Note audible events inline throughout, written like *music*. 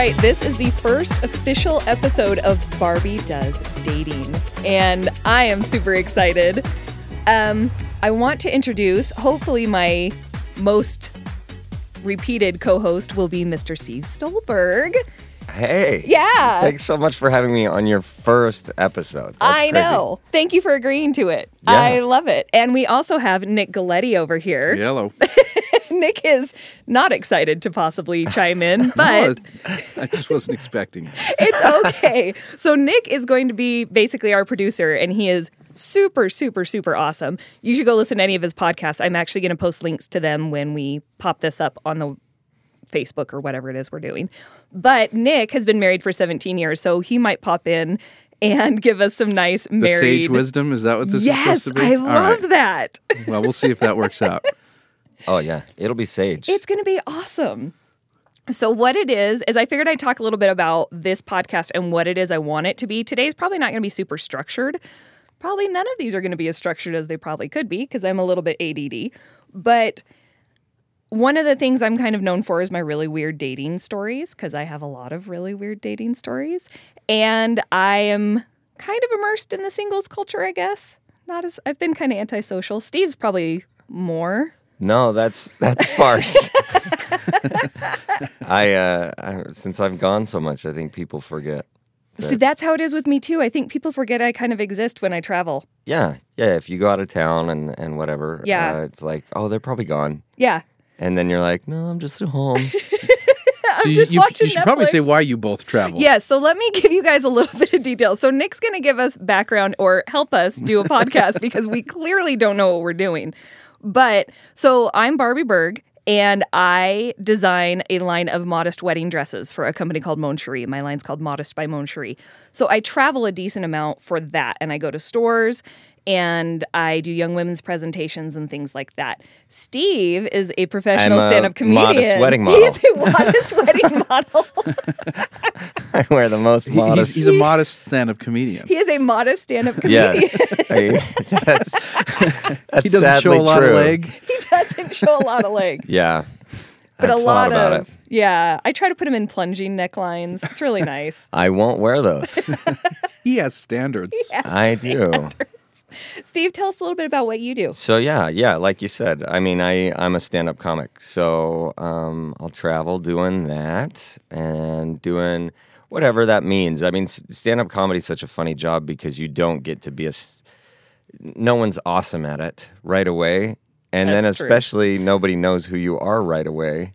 right. This is the first official episode of Barbie Does Dating. And I am super excited. Um, I want to introduce, hopefully, my most repeated co host will be Mr. Steve Soelberg. Hey. Yeah. Thanks so much for having me on your first episode. That's I crazy. know. Thank you for agreeing to it. Yeah. I love it. And we also have Nick Galieti over here. Yellow. *laughs* Nick is not excited to possibly chime in, *laughs* but. No, I just wasn't expecting it. *laughs* it's okay. So Nick is going to be basically our producer, and he is super, super, super awesome. You should go listen to any of his podcasts. I'm actually going to post links to them when we pop this up on the Facebook or whatever it is we're doing. But Nick has been married for 17 years, so he might pop in and give us some nice The sage wisdom, is that what this yes, is supposed to be? I All love right. that. Well, we'll see if that works out. *laughs* Oh, yeah. It'll be Sage. It's going to be awesome. So, what it is, is I figured I'd talk a little bit about this podcast and what it is I want it to be. Today's probably not going to be super structured. Probably none of these are going to be as structured as they probably could be because I'm a little bit ADD. But one of the things I'm kind of known for is my really weird dating stories because I have a lot of really weird dating stories. And I am kind of immersed in the singles culture, I guess. Not as I've been kind of antisocial. Steve's probably more. No, that's that's *laughs* farce. *laughs* I, uh, I since I've gone so much, I think people forget. See, that's how it is with me too. I think people forget I kind of exist when I travel. Yeah, yeah. If you go out of town and and whatever, Yeah. uh, it's like, oh, they're probably gone. Yeah. And then you're like, no, I'm just at home. *laughs* So you, just you, watching you should probably say why you both travel. Yeah, so let me give you guys a little bit of detail. So Nick's going to give us background or help us do a podcast because we clearly don't know what we're doing. But so I'm Barbie Berg and I design a line of modest wedding dresses for a company called Mon Cherie. My line's called Modest by Mon Cherie. So I travel a decent amount for that and I go to stores and I do young women's presentations and things like that. Steve is a professional I'm a stand-up comedian. modest wedding model. *laughs* He's a modest wedding *laughs* model. I wear the most He- he's, modest. he's a modest stand-up comedian. He is a modest stand-up comedian. yes, *laughs* I- that's, that's He doesn't sadly show a lot true. of leg. he doesn't show a lot of leg, Yeah, but I've a lot about of it. yeah. I try to put him in plunging necklines. It's really nice. I won't wear those. He has standards. I do. Steve, tell us a little bit about what you do. So yeah, yeah, like you said, I mean, I I'm a stand-up comic, so um, I'll travel doing that and doing whatever that means. I mean, stand-up comedy is such a funny job because you don't get to be a No one's awesome at it right away, and then That's true. especially nobody knows who you are right away.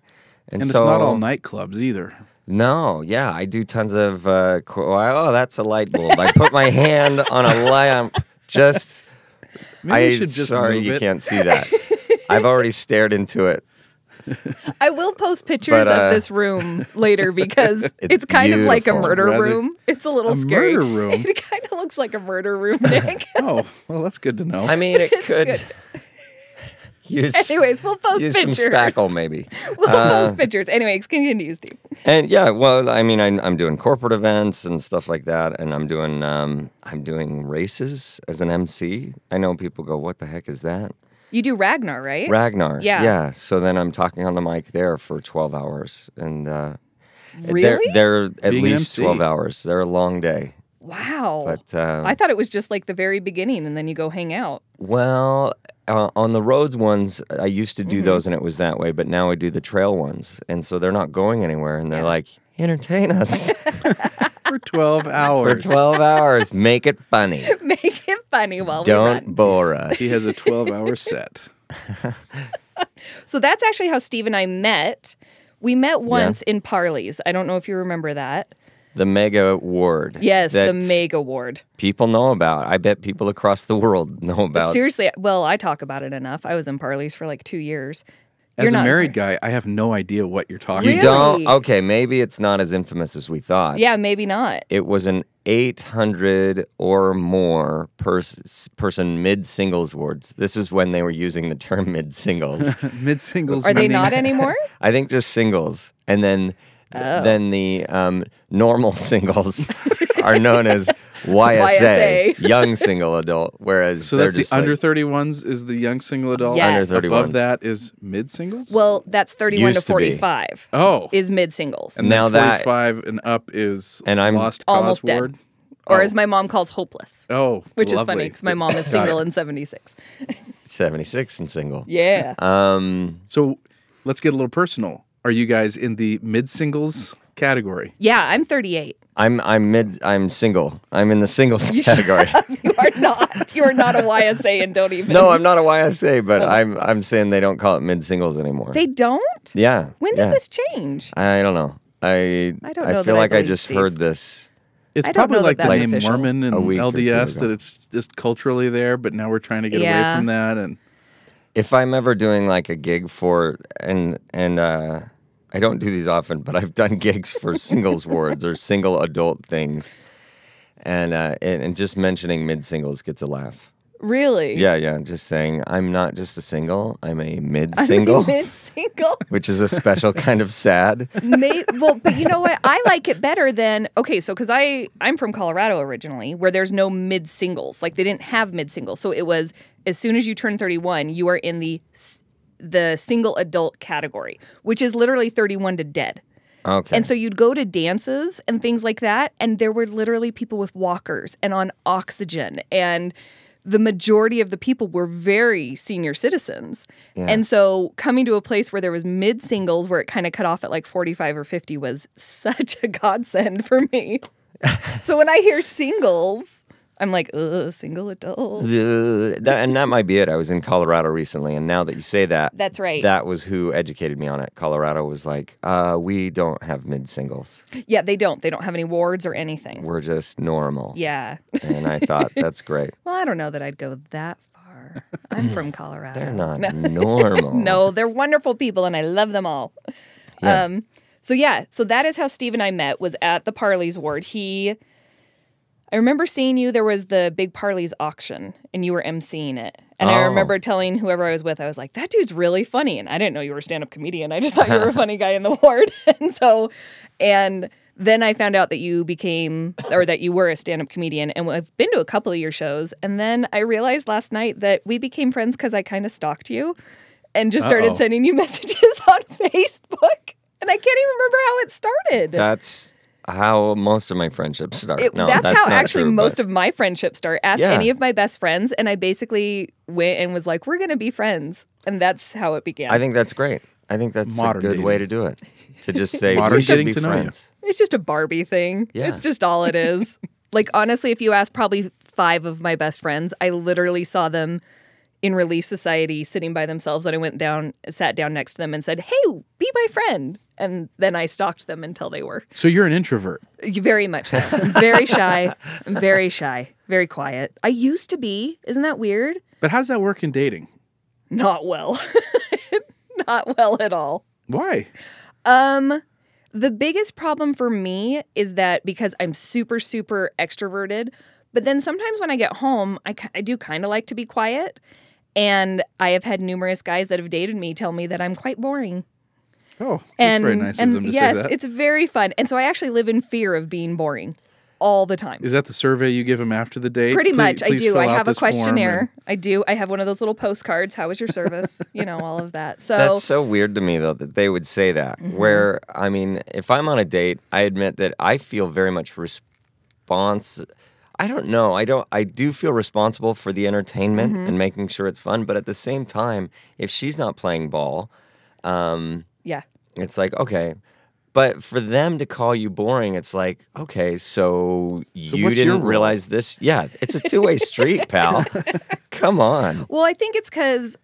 And, And so, it's not all nightclubs either. No, yeah, I do tons of. Uh, qu- oh, that's a light bulb. I put my hand on a lamp. Just. *laughs* Maybe I should just sorry move you it. can't see that. I've already stared into it. I will post pictures But, uh, of this room later *laughs* because it's, It's kind of like a murder Rather- room. It's a little A scary. murder room? *laughs* It kind of looks like a murder room, Nick. Oh, well, that's good to know. I mean, it could use *laughs* Anyways, we'll post use some pictures. spackle *laughs* maybe. We'll Uh, post pictures. Anyways, continue, Steve. And yeah, well, I mean, I'm, I'm doing corporate events and stuff like that, and I'm doing um, I'm doing races as an MC. I know people go, "What the heck is that?" You do Ragnar, right? Ragnar. Yeah. Yeah. So then I'm talking on the mic there for 12 hours, and uh, they're, Really? they're at Being least MC. 12 hours. They're a long day. Wow. But um, I thought it was just like the very beginning and then you go hang out. Well, uh, on the roads ones, I used to do Mm-hmm. those and it was that way, but now I do the trail ones. And so they're not going anywhere and they're like, entertain us *laughs* for 12 *laughs* hours. for 12 hours. Make it funny. *laughs* Make it funny while we Don't run. bore us. He has a 12-hour set. So that's actually how Steve and I met. We met once in Parley's. I don't know if you remember that. The mega ward. Yes, the Mega Ward. People know about. I bet people across the world *laughs* know about. Seriously, well, I talk about it enough. I was in Parley's for like two years. As You're a not- married guy, I have no idea what you're talking You Really? about. don't? Okay, maybe it's not as infamous as we thought. Yeah, maybe not. It was an 800 or more pers- person mid singles wards. This was when they were using the term mid singles. *laughs* Mid singles. Are they not *laughs* anymore? I think just singles. And then Oh. then the um, normal *laughs* singles are known as *laughs* YSA, YSA. young single adult, whereas So that's the just like- under 31s is the young single adult. Yes. Under 31s. Above that is mid singles. Well, that's 31 Used to to 45 oh, is mid singles. and Now then that- 45 and up is And I'm lost Almost cause dead. ward. or Oh. as my mom calls hopeless, Oh, which is funny because my mom is *laughs* single and 76. 76 and single. Yeah. Um, So let's get a little personal. Are you guys in the mid singles category? yeah, I'm 38. I'm I'm mid. I'm single. I'm in the singles *laughs* category. *laughs* You are not. You are not a YSA and don't even. no, I'm not a YSA, but I'm I'm saying they don't call it mid singles anymore. They don't? yeah. When did yeah. this change? I don't know. I I don't know I feel that I like I just Steve. heard this. It's I don't probably know that like the name official. Mormon and A week or two LDS that it's just culturally there, but now we're trying to get away from that. And If I'm ever doing like a gig for and and uh I don't do these often, but I've done gigs for singles *laughs* wards or single adult things. And uh and, and just mentioning mid singles gets a laugh. Really? Yeah, yeah. Just saying I'm not just a single, I'm a *laughs* mid single. Mid single. *laughs* which is a special kind of sad. May, well, but you know what? I like it better than okay. So because I I'm from Colorado originally, where there's no mid singles. Like they didn't have mid singles, so it was as soon as you turn 31, you are in the the single adult category, which is literally 31 to dead. Okay. And so you'd go to dances and things like that, and there were literally people with walkers and on oxygen, and the majority of the people were very senior citizens. And so coming to a place where there was mid singles, where it kind of cut off at like 45 or 50, was *laughs* such a godsend for me. *laughs* so when I hear singles, I'm like, ugh, single adult. The- that, and that might be it. I was in Colorado recently, and now that you say that, That's right. That was who educated me on it. Colorado was like, uh, we don't have mid singles. Yeah, they don't. They don't have any wards or anything. We're just normal. Yeah. And I thought that's great. *laughs* well, I don't know that I'd go that far. I'm from *laughs* Colorado. They're not *laughs* normal. No, they're wonderful people and I love them all. Yeah. Um so yeah, so that is how Steve and I met was at the Parley's ward. He I remember seeing you there was the big Parley's auction and you were emceeing it. And I Oh. remember telling whoever I was with I was like that dude's really funny and I didn't know you were a stand-up comedian. I just thought you were a *laughs* funny guy in the ward. *laughs* and so and then I found out that you became or that you were a stand-up comedian and I've been to a couple of your shows and then I realized last night that we became friends cuz I kind of stalked you and just started Uh-oh. sending you *laughs* messages on Facebook. And I can't even remember how it started. That's how most of my friendships start. It- no, that's, that's, how not actually true, most but of my friendships start. Ask Yeah. any of my best friends, and I basically went and was like, "We're gonna be friends," and that's how it began. I think that's great. I think that's Modern a good way to do it. To just *laughs* say Modern we should getting be to know you. friends. it's just a Barbie thing. Yeah. It's just all it is. *laughs* like honestly, if you ask probably five of my best friends, I literally saw them in Relief Society sitting by themselves, and I went down, sat down next to them, and said, "Hey, be my friend." And then I stalked them until they were. so you're an introvert. Very much so. I'm very shy. I'm very shy. Very quiet. I used to be. Isn't that weird? But how does that work in dating? Not well. *laughs* Not well at all. Why? Um the biggest problem for me is that because I'm super super extroverted, but then sometimes when I get home, I I do kind of like to be quiet. And I have had numerous guys that have dated me tell me that I'm quite boring. Oh, that's And very nice and of them to yes, say that. Yes, it's very fun. And so I actually live in fear of being boring all the time. Is that the survey you give them after the date? Pretty Please- much, I do. I have a this form and- questionnaire. I do. I have one of those little postcards. How was your service? *laughs* you know, all of that. So That's so weird to me though that they would say that. Mm-hmm. Where I mean, if I'm on a date, I admit that I feel very much response. I don't know. I don't. I do feel responsible for the entertainment Mm-hmm. and making sure it's fun. But at the same time, if she's not playing ball, um, yeah. it's like okay. But for them to call you boring, it's like okay. So, So you didn't realize this? Yeah, it's a two-way street, *laughs* pal. Come on. Well, I think it's because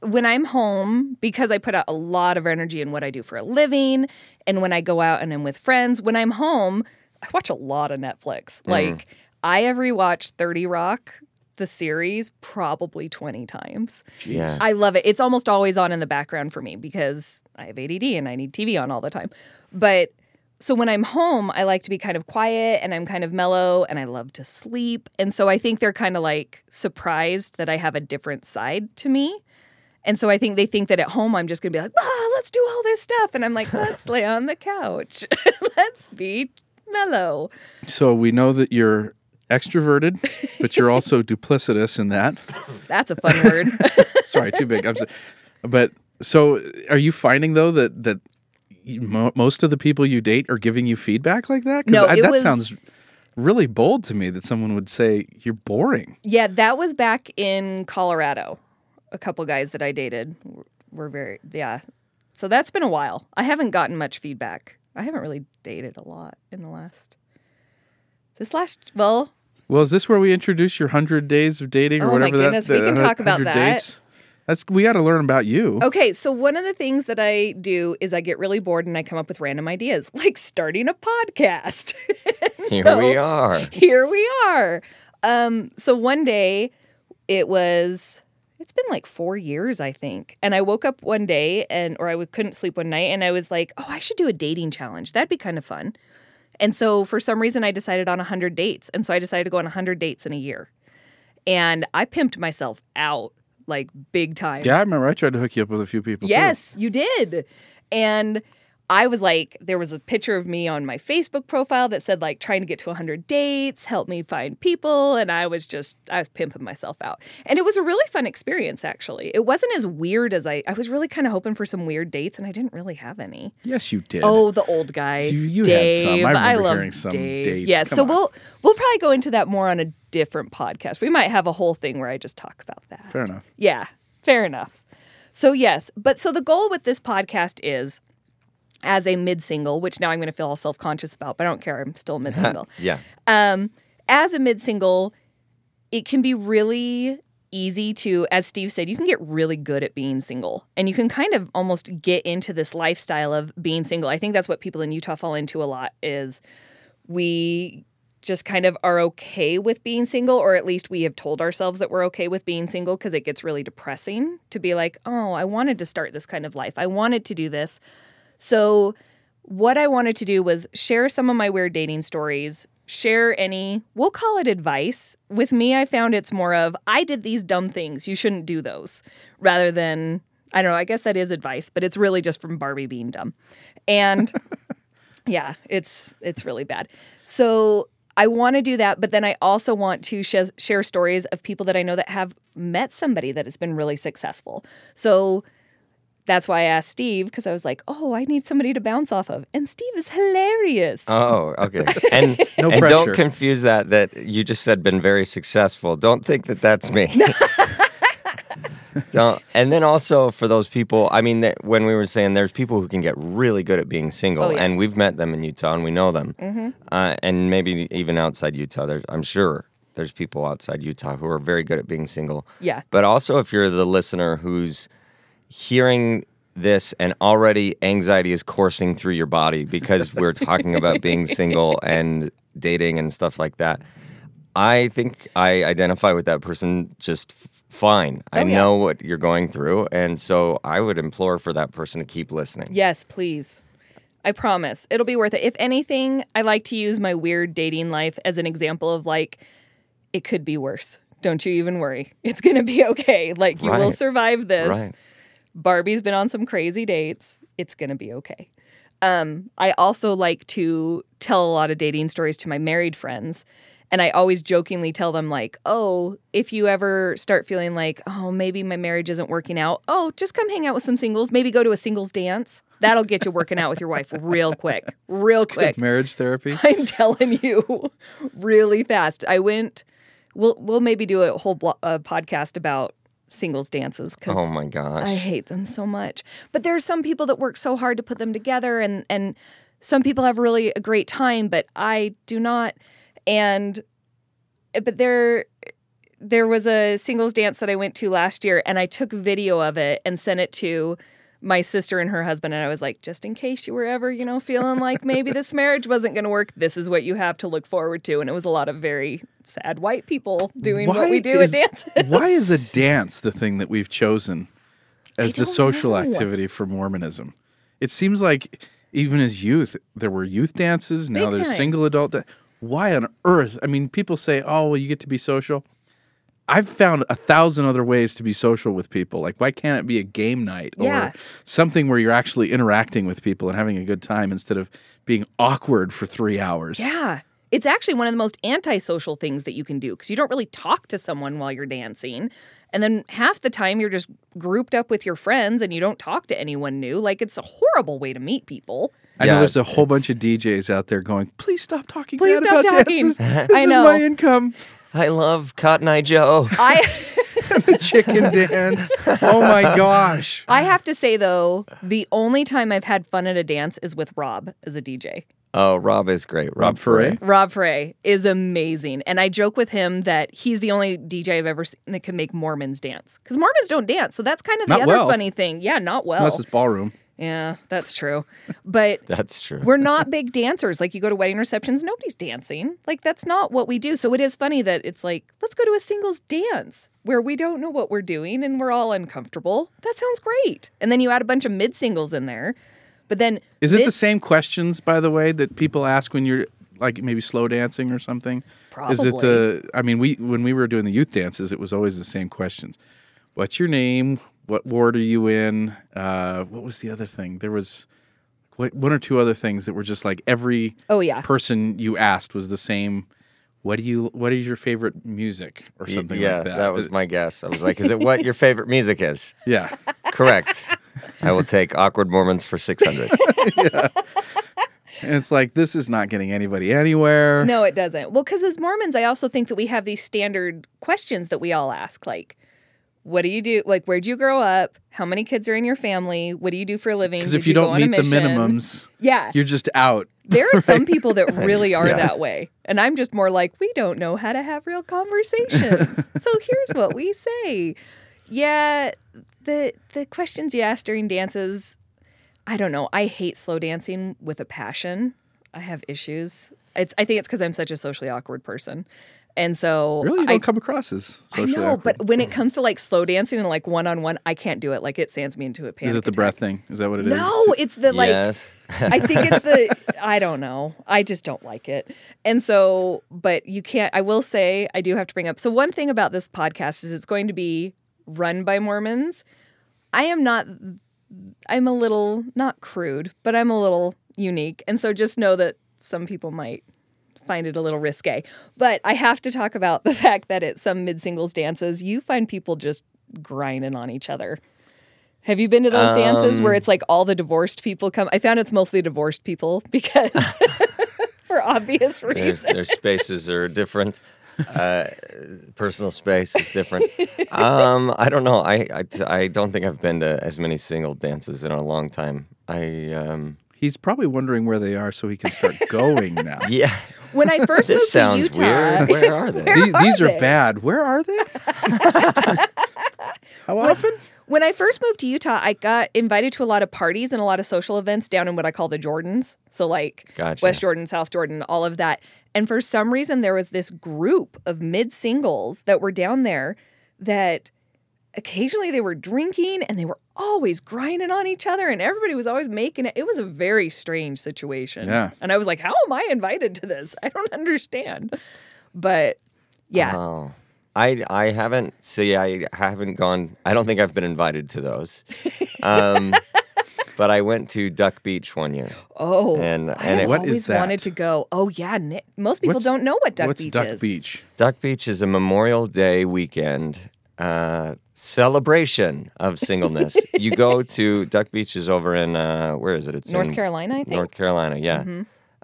when I'm home, because I put out a lot of energy in what I do for a living, and when I go out and I'm with friends, when I'm home, I watch a lot of Netflix. Mm. Like I have rewatched 30 Rock, the series, probably 20 times. Yeah. I love it. It's almost always on in the background for me because I have ADD and I need TV on all the time. But so when I'm home, I like to be kind of quiet and I'm kind of mellow and I love to sleep. And so I think they're kind of like surprised that I have a different side to me. And so I think they think that at home I'm just going to be like, ah, let's do all this stuff. And I'm like, *laughs* let's lay on the couch. *laughs* let's be mellow. So we know that you're extroverted, but you're *laughs* also duplicitous in that. That's a fun word. *laughs* Sorry, too big. I'm so, but so are you finding though that that you, mo- most of the people you date are giving you feedback like that? No, I, that was- sounds really bold to me that someone would say you're boring. yeah, that was back in Colorado. A couple guys that I dated were very, yeah. So that's been a while. I haven't gotten much feedback. I haven't really dated a lot in the last, this last, well, Well, is this where we introduce your hundred days of dating or Oh my whatever goodness, that? we can the talk about that. Dates? That's we got to learn about you. Okay, so one of the things that I do is I get really bored and I come up with random ideas, *laughs* like starting a podcast. *laughs* Here So- we are. Here we are. Um, so one day it was it's been like four years, I think. And I woke up one day and or I couldn't sleep one night and I was like, oh, I should do a dating challenge. That'd be kind of fun. And so for some reason I decided on 100 dates. And so I decided to go on 100 dates in a year. And I pimped myself out like big time. Yeah, I remember I tried to hook you up with a few people. too. Yes, you did. And I was like, there was a picture of me on my Facebook profile that said, like, trying to get to 100 dates, help me find people. And I was just, I was pimping myself out. And it was a really fun experience, actually. It wasn't as weird as I, I was really kind of hoping for some weird dates, and I didn't really have any. Yes, you did. Oh, the old guy. You- you had Dave. some. I remember love hearing some Dave. dates. Yeah, Come so on. we'll we'll probably go into that more on a different podcast. We might have a whole thing where I just talk about that. fair enough. Yeah, fair enough. So, yes, but so the goal with this podcast is as a mid single, which now I'm going to feel all self conscious about, but I don't care. I'm still *laughs* mid single. Yeah. um, as a mid single, it can be really easy to, as Steve said, you can get really good at being single and you can kind of almost get into this lifestyle of being single. I think that's what people in Utah fall into a lot is we just kind of are okay with being single, or at least we have told ourselves that we're okay with being single because it gets really depressing to be like, oh, I wanted to start this kind of life. I wanted to do this. So, what I wanted to do was share some of my weird dating stories, share any, we'll call it advice. With me, I found it's more of, I did these dumb things. You shouldn't do those, rather than, I don't know, I guess that is advice, but it's really just from Barbie being dumb. And *laughs* yeah, it's it's really bad. So I want to do that, but then I also want to sh- share stories of people that I know that have met somebody that has been really successful. So that's why I asked Steve because I was like, "Oh, I need somebody to bounce off of," and Steve is hilarious. Oh, okay. *laughs* And No and pressure. don't confuse that that you just said been very successful. Don't think that that's me. *laughs* *laughs* don't. And then also for those people, I mean, that when we were saying there's people who can get really good at being single, Oh, yeah. and we've met them in Utah and we know them, uh, and maybe even outside Utah. There's, I'm sure there's people outside Utah who are very good at being single. Yeah. But also, if you're the listener who's hearing this and already anxiety is coursing through your body because we're talking about being *laughs* single and dating and stuff like that. I think I identify with that person just f- fine. I Oh, yeah. know what you're going through. And so I would implore for that person to keep listening. Yes, please. I promise. It'll be worth it. If anything, I like to use my weird dating life as an example of like, it could be worse. Don't you even worry. It's going to be okay. Like, you will survive this. Right. Barbie's been on some crazy dates. It's going to be okay. Um, I also like to tell a lot of dating stories to my married friends. And I always jokingly tell them, like, oh, if you ever start feeling like, oh, maybe my marriage isn't working out, oh, just come hang out with some singles. Maybe go to a singles dance. That'll get you working out with your wife real quick, real quick. Marriage therapy. *laughs* I'm telling you, really fast. I went. We'll we'll maybe do a whole blo- uh, podcast about singles dances because Oh my gosh. I hate them so much. But there are some people that work so hard to put them together, and and some people have really a great time, but I do not. And but there there was a singles dance that I went to last year, and I took video of it and sent it to my sister and her husband, and I was like, just in case you were ever, you know, feeling like maybe this marriage wasn't going to work, this is what you have to look forward to. And it was a lot of very sad white people doing what we do is, at dances. Why is a dance the thing that we've chosen as the social know. activity for Mormonism? It seems like even as youth, there were youth dances. Now Big there's time. single adult. Da- Why on earth? I mean, people say, "Oh, well, you get to be social." I've found a thousand other ways to be social with people. Like, why can't it be a game night Yeah. or something where you're actually interacting with people and having a good time instead of being awkward for three hours? Yeah. It's actually one of the most antisocial things that you can do because you don't really talk to someone while you're dancing. And then half the time you're just grouped up with your friends and you don't talk to anyone new. Like it's a horrible way to meet people. I know there's a whole bunch of DJs out there going, please stop talking Please bad stop about talking." dances. *laughs* This I is know. my income. I love Cotton Eye Joe. I *laughs* The chicken dance. Oh my gosh. I have to say though, the only time I've had fun at a dance is with Rob as a DJ. Oh, Rob is great. Rob, Rob Foray? Rob Frey is amazing. And I joke with him that he's the only DJ I've ever seen that can make Mormons dance. Because Mormons don't dance. So that's kind of the Not other well. funny thing. Yeah, not well. Unless it's ballroom. Yeah, that's true. But *laughs* That's true. we're not *laughs* big dancers. Like you go to wedding receptions, nobody's dancing. Like that's not what we do. So it is funny that it's like, let's go to a singles dance where we don't know what we're doing and we're all uncomfortable. That sounds great. And then you add a bunch of mid singles in there. But then Is it mid- the same questions, by the way, that people ask when you're like maybe slow dancing or something? Probably. Is it the? I mean, we when we were doing the youth dances, it was always the same questions. What's your name? What ward are you in? Uh, what was the other thing? There was what, one or two other things that were just like every Oh yeah. person you asked was the same. What do you? What is your favorite music or something yeah, like that? was Uh, my guess. I was like, is it what your *laughs* favorite music is? yeah. Correct. I will take Awkward Mormons for 600. And *laughs* it's like this is not getting anybody anywhere. No, it doesn't. Well, because as Mormons, I also think that we have these standard questions that we all ask, like, what do you do? Like, where'd you grow up? How many kids are in your family? What do you do for a living? Because if you, go don't meet the minimums, yeah, you're just out. there are some *laughs* people that really are Yeah. that way, and I'm just more like, we don't know how to have real conversations. *laughs* so here's what we say. Yeah, the the questions you ask during dances, I don't know. I hate slow dancing with a passion. I have issues. It's I think it's because I'm such a socially awkward person. And so Really, you don't come across as I socially know, awkward. but when it comes to like slow dancing and like one on one, I can't do it. Like it sands me into a panic. Is it the attack. breath thing? Is that what it is? No, it's the like yes. *laughs* I think it's the I don't know. I just don't like it. And so, but you can't I will say I do have to bring up. So one thing about this podcast is it's going to be run by Mormons. I am not I'm a little not crude, but I'm a little unique. And so just know that some people might find it a little risque. But I have to talk about *laughs* the fact that at some mid singles dances, you find people just grinding on each other. Have you been to those dances where it's like all the divorced people come? I found it's mostly divorced people *laughs* because *laughs* for obvious Their, reasons. their spaces are different. Uh, personal space is different. Um, I don't know. I, I, I don't think I've been to as many single dances in a long time. I um, He's probably wondering where they are so he can start going *laughs* now. yeah. When I first moved This to Utah, weird. *laughs* Where are they? These, these are they? bad. Where are they? *laughs* How often? when I first moved to Utah, I got invited to a lot of parties and a lot of social events down in what I call the Jordans. So like Gotcha. West Jordan, South Jordan, all of that. And for some reason there was this group of mid singles that were down there that occasionally they were drinking and they were always grinding on each other and everybody was always making it. It was a very strange situation. Yeah. And I was like, how am I invited to this? *laughs* I don't understand. But yeah. Oh. I I haven't see I haven't gone I don't think I've been invited to those. Um, *laughs* but I went to Duck Beach one year. Oh, And- and have it- What is always that? wanted to go. Oh yeah, most people What's- don't know what Duck What's Beach Duck is. What's Duck Beach? Duck Beach is a Memorial Day weekend uh, celebration of singleness. *laughs* you go to Duck Beach is over in uh, where is it? It's North in Carolina, I think. Mm-hmm. North Carolina, yeah.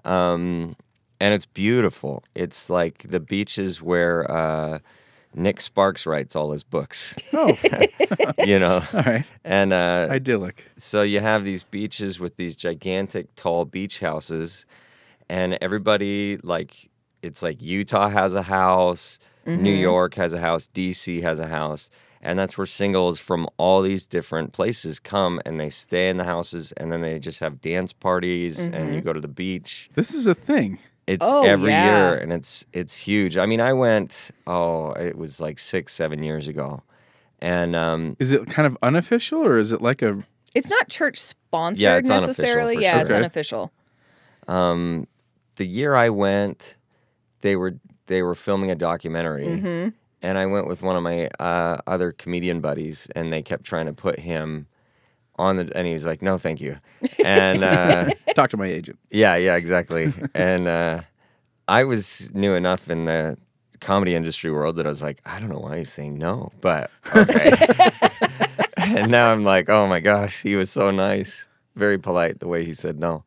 Um, and it's beautiful. It's like the beaches where uh, Nick Sparks writes all his books. *laughs* Oh, *laughs* you know, all right. and uh, Idyllic. so you have these beaches with these gigantic tall beach houses and everybody like it's like Utah has a house, New York has a house, DC has a house, and that's where singles from all these different places come and they stay in the houses and then they just have dance parties and you go to the beach. This is a thing. It's Oh, every yeah. year and it's it's huge. I mean, I went oh, it was like 6 7 years ago. And um Is it kind of unofficial or is it like a? It's not church sponsored Yeah, it's unofficial necessarily. for yeah, sure. it's Okay. unofficial. um, the year I went, they were they were filming a documentary, Mm-hmm. and I went with one of my uh, other comedian buddies, and they kept trying to put him on the, and he was like, "No, thank you," and uh, *laughs* Talk to my agent. yeah, yeah, exactly. *laughs* and uh, I was new enough in the comedy industry world that I was like, I don't know why he's saying no, but okay. *laughs* and now I'm like, oh my gosh, he was so nice, very polite the way he said no.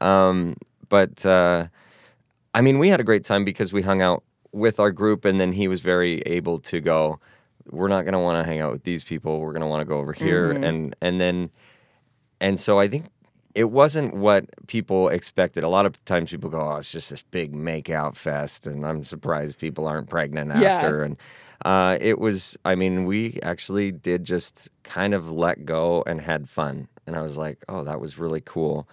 Um, but uh, I mean, we had a great time because we hung out with our group, and then he was very able to go. We're not going to want to hang out with these people. We're going to want to go over here, and and then, and so I think it wasn't what people expected. A lot of times people go, "Oh, it's just this big make-out fest," and I'm surprised people aren't pregnant Yeah. after. And uh, it was. I mean, we actually did just kind of let go and had fun, and I was like, "Oh, that was really cool."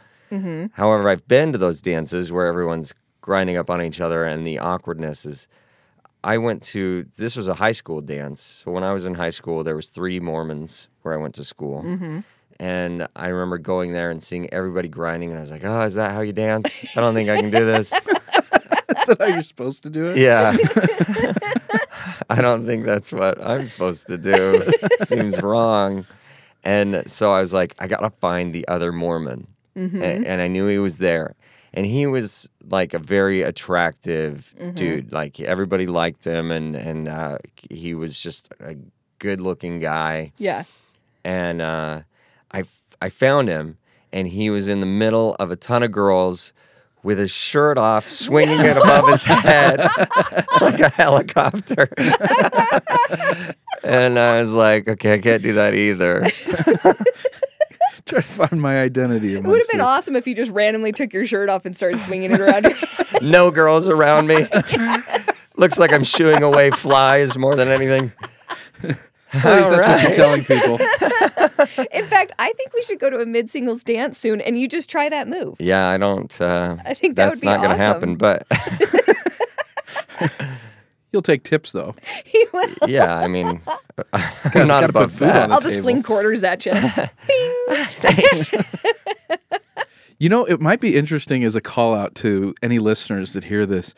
However, I've been to those dances where everyone's grinding up on each other, and the awkwardness is. I went to this was a high school dance. So when I was in high school, there was three Mormons where I went to school, mm-hmm. and I remember going there and seeing everybody grinding, and I was like, "Oh, is that how you dance? I don't think I can do this." *laughs* Is that how you're supposed to do it? Yeah. *laughs* I don't think that's what I'm supposed to do. Seems wrong. And so I was like, I got to find the other Mormon. Mm-hmm. A- And, I knew he was there. And he was like a very attractive dude. Like everybody liked him, and, and uh, he was just a good looking guy Yeah. and uh, I f- I found him, and he was in the middle of a ton of girls with his shirt off, swinging it above his head *laughs* like a helicopter. *laughs* and I was like, okay, I can't do that either. *laughs* *laughs* Try to find my identity. It would have been awesome if you just randomly took your shirt off and started swinging it around. *laughs* No girls around me. *laughs* Looks like I'm shooing away flies more than anything. At least that's what you're telling people. In fact, I think we should go to a mid singles dance soon, and you just try that move. Yeah, I don't. Uh, I think that that's would be not going to happen. But You'll take tips though. *laughs* He will. yeah, I mean, *laughs* I'm Gotta- not gotta above food on that. the I'll just table. fling quarters at you. *laughs* You know, it might be interesting as a call out to any listeners that hear this.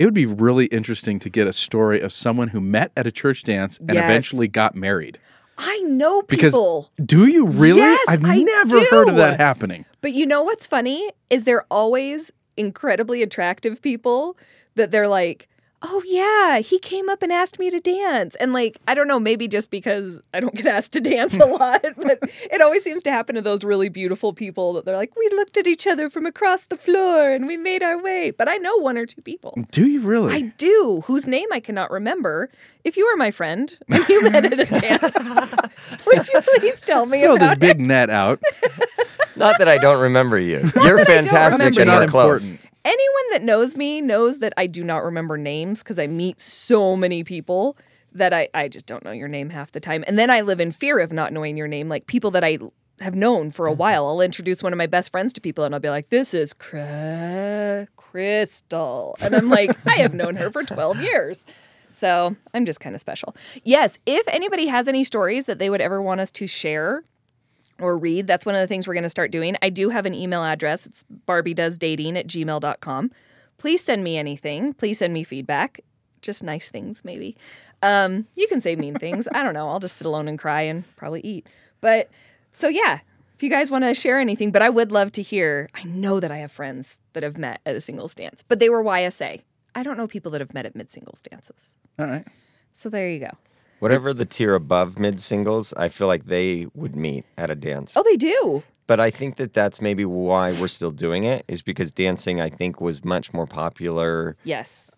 It would be really interesting to get a story of someone who met at a church dance and Yes. eventually got married. I know Because people. do you really? Yes, I've I never heard of that happening. But you know what's funny is they're always incredibly attractive people that they're like, "Oh yeah, he came up and asked me to dance." And like, I don't know, maybe just because I don't get asked to dance a *laughs* lot, but it always seems to happen to those really beautiful people that they're like, "We looked at each other from across the floor and we made our way." But I know one or two people. Do you really? I do, whose name I cannot remember. If you were my friend and you met at a dance, *laughs* would you please tell me Throw this about big it? net out. Not that I don't remember you. *laughs* You're that I don't fantastic and you. you're Not close. Anyone that knows me knows that I do not remember names because I meet so many people that I, I just don't know your name half the time. And then I live in fear of not knowing your name. Like people that I have known for a mm-hmm. while, I'll introduce one of my best friends to people and I'll be like, this is Cra- Crystal. And I'm like, I have known her for 12 *laughs* years. So I'm just kind of special. Yes, if anybody has any stories that they would ever want us to share, or read. That's one of the things we're going to start doing. I do have an email address. It's barbiedoesdating at gmail.com. Please send me anything. Please send me feedback. Just nice things, maybe. Um, you can say mean things. I don't know. I'll just sit alone and cry and probably eat. But so, yeah, if you guys want to share anything, but I would love to hear. I know that I have friends that have met at a singles dance, but they were YSA. I don't know people that have met at mid singles dances. All right. So there you go. Whatever the tier above mid singles, I feel like they would meet at a dance. Oh, they do. But I think that that's maybe why we're still doing it is because dancing, I think, was much more popular Yes.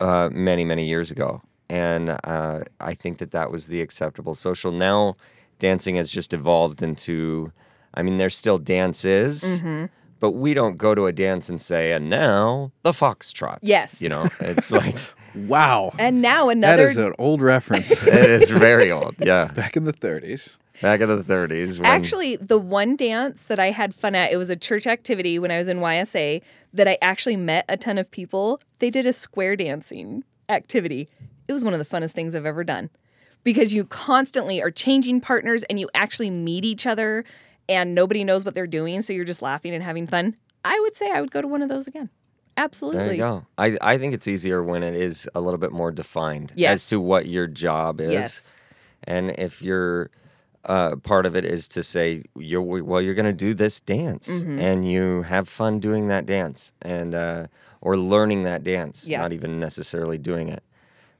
uh, many, many years ago. And uh, I think that that was the acceptable social. Now, dancing has just evolved into, I mean, there's still dances, Mm-hmm. but we don't go to a dance and say, and now the foxtrot. Yes. You know, it's like, *laughs* Wow. And now another is an old reference. *laughs* it is very old. Yeah. Back in the 30s. Back in the 30s. When, Actually, the one dance that I had fun at, it was a church activity when I was in YSA that I actually met a ton of people. They did a square dancing activity. It was one of the funnest things I've ever done because you constantly are changing partners and you actually meet each other and nobody knows what they're doing. So you're just laughing and having fun. I would say I would go to one of those again. Absolutely. There you go. I, I think it's easier when it is a little bit more defined Yes. as to what your job is. Yes. And if your uh, part of it is to say, you're, well, you're going to do this dance Mm-hmm. and you have fun doing that dance and uh, or learning that dance, Yeah. not even necessarily doing it.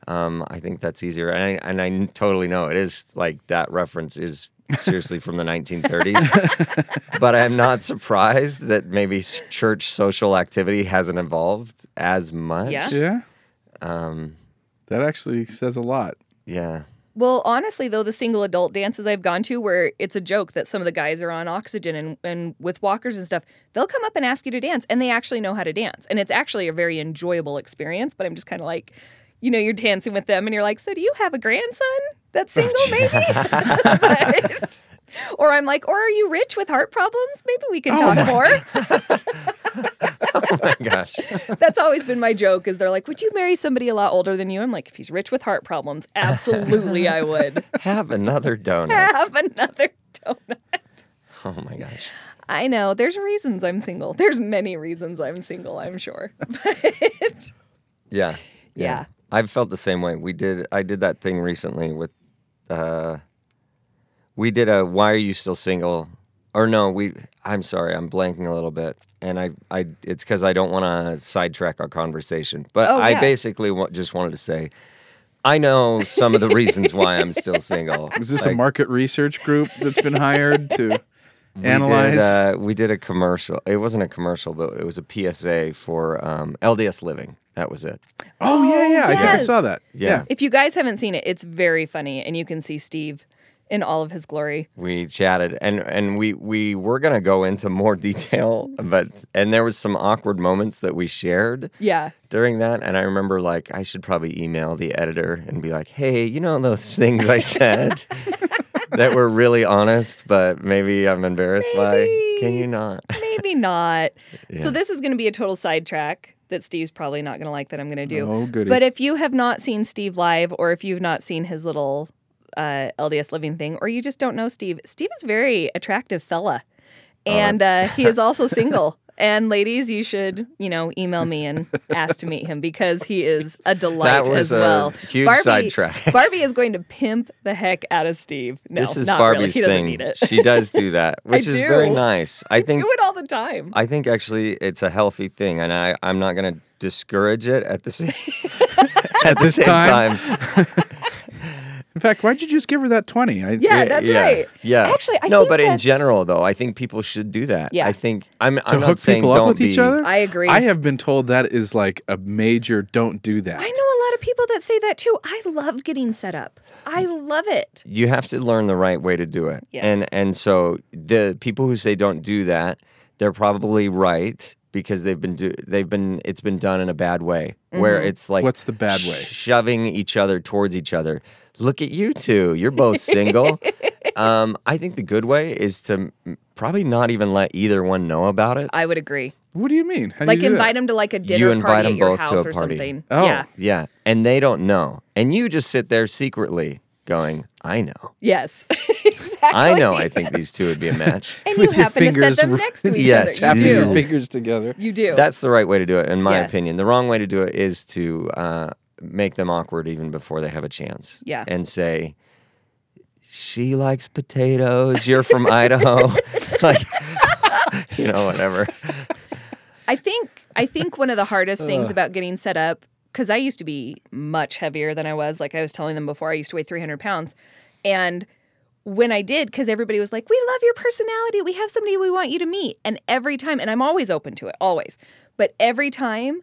Um, I think that's easier. And I, and I totally know it is like that reference is seriously from the 1930s. *laughs* but I'm not surprised that maybe church social activity hasn't evolved as much. Yeah. Yeah. Um, That actually says a lot. yeah. Well, honestly, though, the single adult dances I've gone to where it's a joke that some of the guys are on oxygen and, and with walkers and stuff, they'll come up and ask you to dance and they actually know how to dance. And it's actually a very enjoyable experience. But I'm just kind of like, you know, you're dancing with them and you're like, so do you have a grandson that's single, maybe? But- *laughs* *laughs* or I'm like, or are you rich with heart problems? Maybe we can oh talk more. *laughs* Oh my gosh. That's always been my joke. Is they're like, would you marry somebody a lot older than you? I'm like, if he's rich with heart problems, absolutely, I would Have another donut. have another donut. Oh my gosh. I know. There's reasons I'm single. There's many reasons I'm single. I'm sure. But Yeah. Yeah. I've felt the same way. We did I did that thing recently with uh we did a why are you still single? Or no, we I'm sorry, I'm blanking a little bit. And I I it's cuz I don't want to sidetrack our conversation. But Oh, I yeah. basically wa- just wanted to say I know some of the reasons why I'm still *laughs* single. Is this a market research group that's been hired to we analyze? Did, uh, we did a commercial. It wasn't a commercial, but it was a PSA for um, LDS Living. That was it. oh yeah, yeah. I think I yes. saw that. Yeah. if you guys haven't seen it, it's very funny, and you can see Steve in all of his glory. we chatted and and we we were gonna go into more *laughs* detail but and there was some awkward moments that we shared Yeah. during that and i remember like i should probably email the editor and be like hey you know those things i said *laughs* that were really honest but maybe i'm embarrassed by can you not Maybe not. *laughs* So this is going to be a total sidetrack that Steve's probably not going to like that I'm going to do. Oh, goody. But if you have not seen Steve live, or if you've not seen his little uh, LDS living thing, or you just don't know Steve, Steve is a very attractive fella, and uh, he is also *laughs* single. And ladies, you should, you know, email me and *laughs* ask to meet him because he is a delight That was as a well. huge Barbie, sidetrack. *laughs* Barbie is going to pimp the heck out of Steve. No, this is not really. barbie's He thing need it. she does do that *laughs* which is very nice i think do it all the time. I think actually it's a healthy thing, and I, I'm not going to discourage it at the same at the this same time? time. In fact, why'd you just give her that twenty? I, Yeah, that's yeah, right. Yeah. Actually, I no, think but in general, though, I think people should do that. Yeah. I think I'm. to I'm hook not saying people up don't with each other. I agree. I have been told that is like a major don't do that. I know a lot of people that say that too. I love getting set up. I love it. You have to learn the right way to do it. Yes. And and so the people who say don't do that, they're probably right because they've been do they've been it's been done in a bad way where Mm-hmm. it's like What's the bad way? shoving each other towards each other. Look at you two. You're both single. *laughs* um, I think the good way is to probably not even let either one know about it. I would agree. What do you mean? How do Like you do that? invite them to like a dinner invite party them at your both to house a or party. something. Oh. Yeah. Yeah. And they don't know. And you just sit there secretly going, I know. Yes. *laughs* exactly. I know I think these two would be a match. *laughs* And you With your happen to set them r- next to each Yes, other. tapping You your fingers together. You do. That's the right way to do it, in my Yes. opinion. The wrong way to do it is to uh, make them awkward even before they have a chance. Yeah. And say, she likes potatoes. You're from *laughs* Idaho. *laughs* like, *laughs* you know, whatever. I think I think one of the hardest things about getting set up because I used to be much heavier than I was. Like I was telling them before, I used to weigh 300 pounds, and when I did, because everybody was like, "We love your personality. We have somebody we want you to meet," and every time, and I'm always open to it, always, but every time,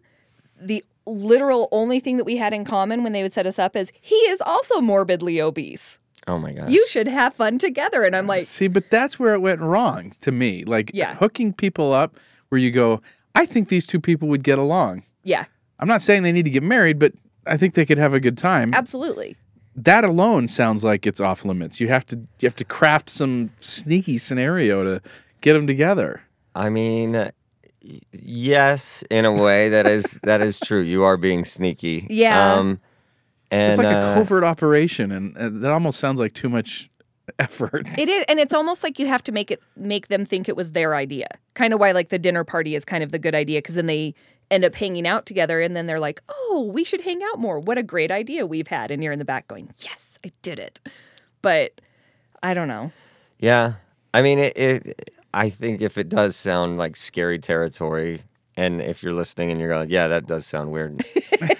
the literal only thing that we had in common when they would set us up is he is also morbidly obese. Oh my gosh. You should have fun together, and I'm like, See, but that's where it went wrong to me. Like Yeah. hooking people up where you go, I think these two people would get along. yeah, I'm not saying they need to get married, but I think they could have a good time. absolutely. That alone sounds like it's off limits. You have to you have to craft some sneaky scenario to get them together. I mean, y- yes, in a way that is *laughs* that is true. You are being sneaky. Yeah. Um, and It's like uh, a covert operation, and uh, that almost sounds like too much effort. It is, and it's almost like you have to make it make them think it was their idea. Kind of why like the dinner party is kind of the good idea because then they end up hanging out together and then they're like, "Oh, we should hang out more. What a great idea we've had." And you're in the back going, "Yes, I did it." But I don't know. Yeah. I mean, it, it. I think if it does sound like scary territory, and if you're listening and you're going, "Yeah, that does sound weird,"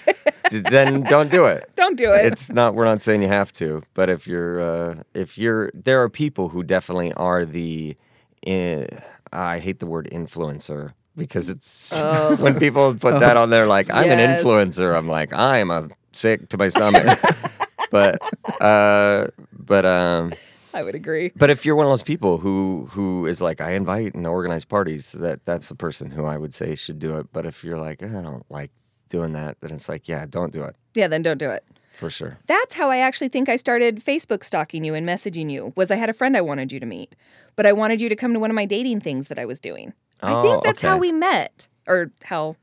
*laughs* then don't do it. Don't do it. It's not. We're not saying you have to, but if you're, uh, if you're, there are people who definitely are the. Uh, I hate the word influencer because it's *laughs* when people put that on there, like I'm Oh. Yes. an influencer. I'm like I'm a sick to my stomach. *laughs* but, uh, but um. I would agree. But if you're one of those people who who is like, I invite and organize parties, that that's the person who I would say should do it. But if you're like, I don't like doing that, then it's like, yeah, don't do it Yeah, then don't do it. for sure. That's how I actually think I started Facebook stalking you and messaging you. Was I had a friend I wanted you to meet, but I wanted you to come to one of my dating things that I was doing. I Oh, think that's how we met, or how.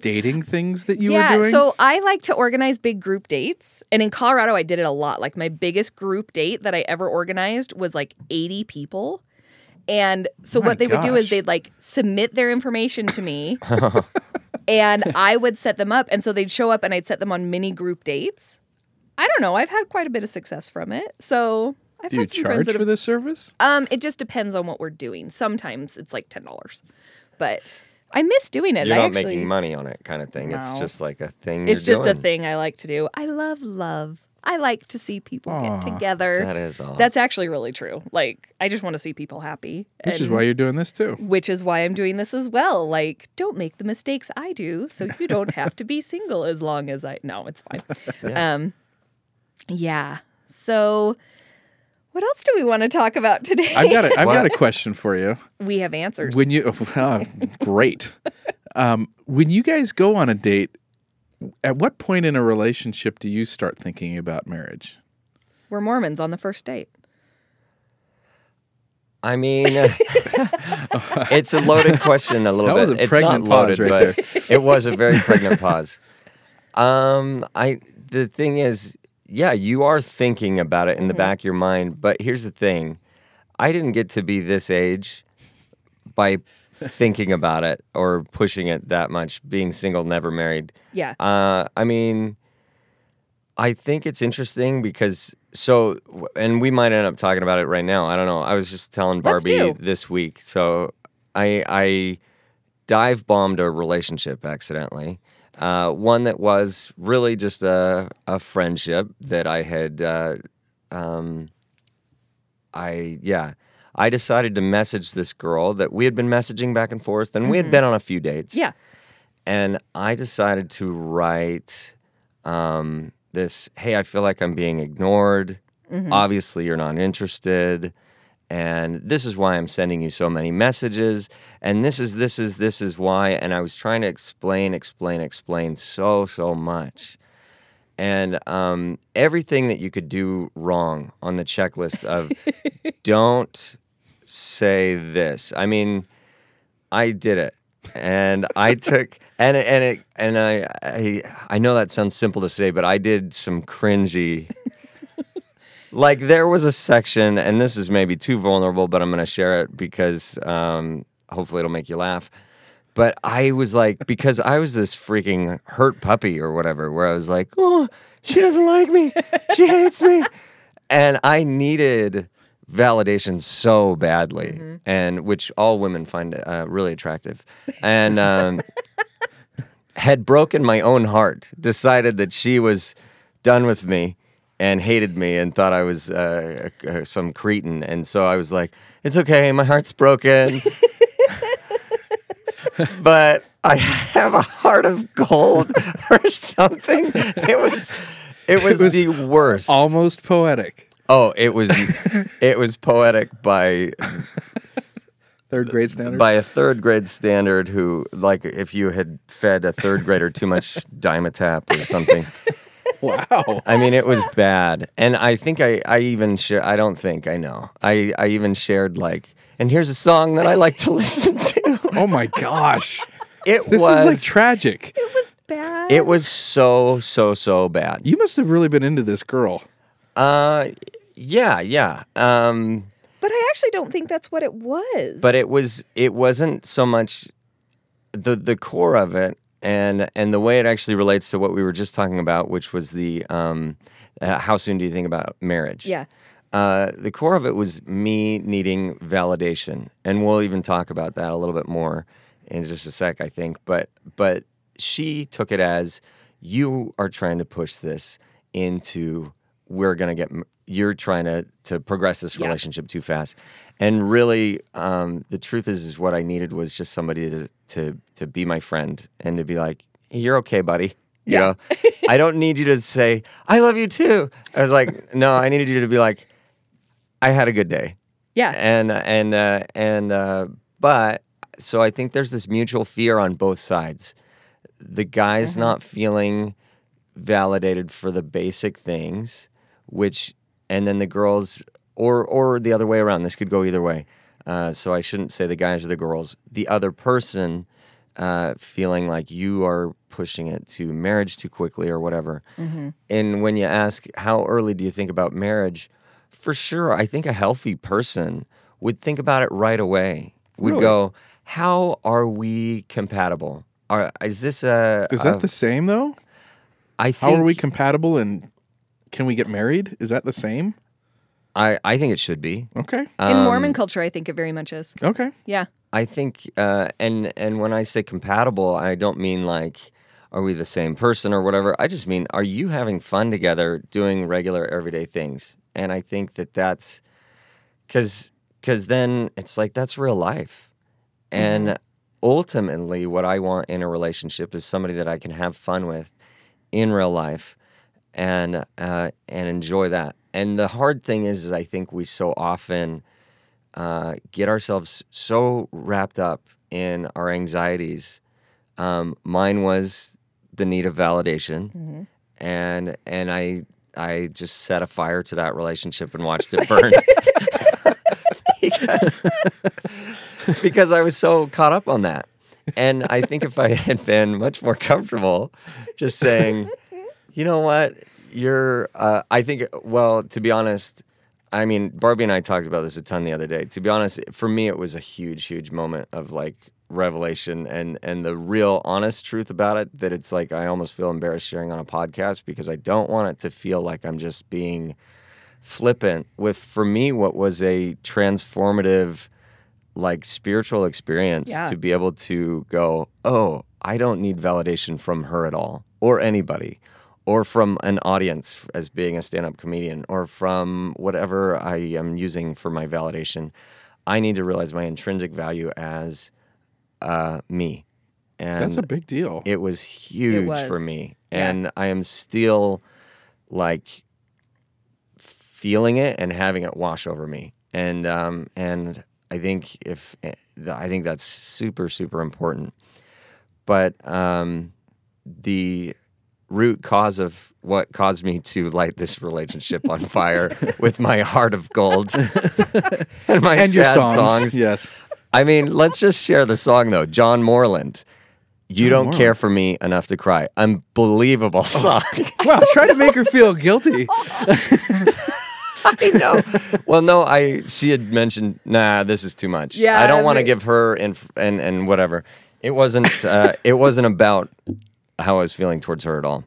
Dating things that you yeah, were doing. so I like to organize big group dates, and in Colorado, I did it a lot. Like my biggest group date that I ever organized was like eighty people. And so My what they would do is they'd like submit their information to me *laughs* and I would set them up and so they'd show up and I'd set them on mini group dates. I don't know, I've had quite a bit of success from it. So I've do you had some friends charge for this service? um it just depends on what we're doing. Sometimes it's like $10. But I miss doing it. You're I not actually, making money on it, kind of thing. It's just like a thing. It's you're just a thing I like to do. I love love. I like to see people Aw, get together. That is all. That's actually really true. Like I just want to see people happy. Which is why you're doing this too. which is why I'm doing this as well. Like, don't make the mistakes I do, so you don't *laughs* have to be single as long as I. No, it's fine. Um, yeah. So, what else do we want to talk about today? I've got a, I've got a question for you. we have answers. When you, oh, great. Um, when you guys go on a date, at what point in a relationship do you start thinking about marriage? We're Mormons on the first date. I mean, *laughs* it's a loaded question a little That bit. was a it's pregnant not loaded, pause right but it was a very pregnant pause. Um, I the thing is, yeah, you are thinking about it in Mm-hmm. the back of your mind, but here's the thing: I didn't get to be this age by thinking about it or pushing it that much. Being single, never married. Yeah. Uh, I mean, I think it's interesting because so, and we might end up talking about it right now. I don't know. I was just telling Barbie this week. So, I I dive bombed a relationship accidentally. Uh, one that was really just a a friendship that I had. Uh, um, I yeah. I decided to message this girl that we had been messaging back and forth, and we had been on a few dates yeah. and I decided to write um, this. Hey, I feel like I'm being ignored. Obviously, you're not interested, and this is why I'm sending you so many messages. And this is this is this is why. And I was trying to explain, explain, explain so so much, and um, everything that you could do wrong on the checklist of *laughs* don't say this. I mean. I did it, and I *laughs* took and and it and I, I I know that sounds simple to say, but I did some cringy. Like there was a section, and this is maybe too vulnerable, but I'm going to share it because um, hopefully it'll make you laugh. But I was like, because I was this freaking hurt puppy or whatever, where I was like, oh, she doesn't like me, she hates me, *laughs* and I needed validation so badly, and which all women find uh, really attractive, and um, *laughs* had broken my own heart. Decided that she was done with me and hated me and thought I was uh, some cretin, and so I was like, "It's okay, my heart's broken." *laughs* but I have a heart of gold *laughs* or something. It was, it was, was the worst. Almost poetic. Oh, it was *laughs* it was poetic by Third grade standard. by a third grade standard who like if you had fed a third grader too much Dimetapp or something. *laughs* wow. I mean it was bad. And I think I, I even share I don't think I know. I, I even shared like and here's a song that I like to *laughs* listen to. Oh my gosh. It This was is like tragic. It was bad. it was so so so bad. You must have really been into this girl. Uh yeah, yeah. Um but I actually don't think that's what it was. but it was it wasn't so much the the core of it and and the way it actually relates to what we were just talking about, which was the um, uh, how soon do you think about marriage? Yeah. Uh, the core of it was me needing validation, and we'll even talk about that a little bit more in just a sec, I think. But but she took it as you are trying to push this into we're gonna get you're trying to to progress this Yeah. relationship too fast, and really um, the truth is is what I needed was just somebody to to to be my friend and to be like you're okay, buddy. You Yeah. know, *laughs* I don't need you to say I love you too. I was like, *laughs* no, I needed you to be like, I had a good day Yeah. and and uh, and uh, but so I think there's this mutual fear on both sides. The guy's not feeling validated for the basic things, which and then the girls or or the other way around. This could go either way. Uh, so I shouldn't say the guys or the girls. The other person uh, feeling like you are pushing it to marriage too quickly or whatever. And when you ask how early do you think about marriage, for sure, I think a healthy person would think about it right away. Would Really? go, how are we compatible? Are, is this a? Is a- that the same though? I think, How are we compatible and can we get married? Is that the same? I, I think it should be. Okay. In Um, Mormon culture, I think it very much is. Okay. Yeah. I think, uh, and and when I say compatible, I don't mean like, are we the same person or whatever. I just mean, are you having fun together, doing regular everyday things? And I think that that's because because then it's like that's real life, and ultimately, what I want in a relationship is somebody that I can have fun with in real life, and uh, and enjoy that. And the hard thing is, is I think we so often uh, get ourselves so wrapped up in our anxieties. Um, mine was the need of validation, and and I I just set a fire to that relationship and watched it *laughs* burn. because, *laughs* because I was so caught up on that. And I think if I had been much more comfortable just saying, you know what, you're, uh, I think, well, to be honest, I mean, Barbie and I talked about this a ton the other day. To be honest, for me, it was a huge, huge moment of like revelation and and the real honest truth about it. That it's like I almost feel embarrassed sharing on a podcast because I don't want it to feel like I'm just being flippant with for me what was a transformative like spiritual experience Yeah. to be able to go oh i don't need validation from her at all or anybody or from an audience as being a stand-up comedian or from whatever i am using for my validation i need to realize my intrinsic value as uh, me and That's a big deal. it was huge for was. me Yeah. and i am still like feeling it and having it wash over me and um and i think if eh, i think that's super super important but um the root cause of what caused me to light this relationship on fire *laughs* with my heart of gold *laughs* and my and your sad songs. songs Yes. I mean, let's just share the song though. John Moreland. You John don't Moreland. care for me enough to cry. Unbelievable song. *laughs* Wow, try to make her feel guilty. I know. Well, no, I she had mentioned, nah, this is too much. Yeah, I don't want to give her and and and whatever. It wasn't. Uh, it wasn't about how I was feeling towards her at all.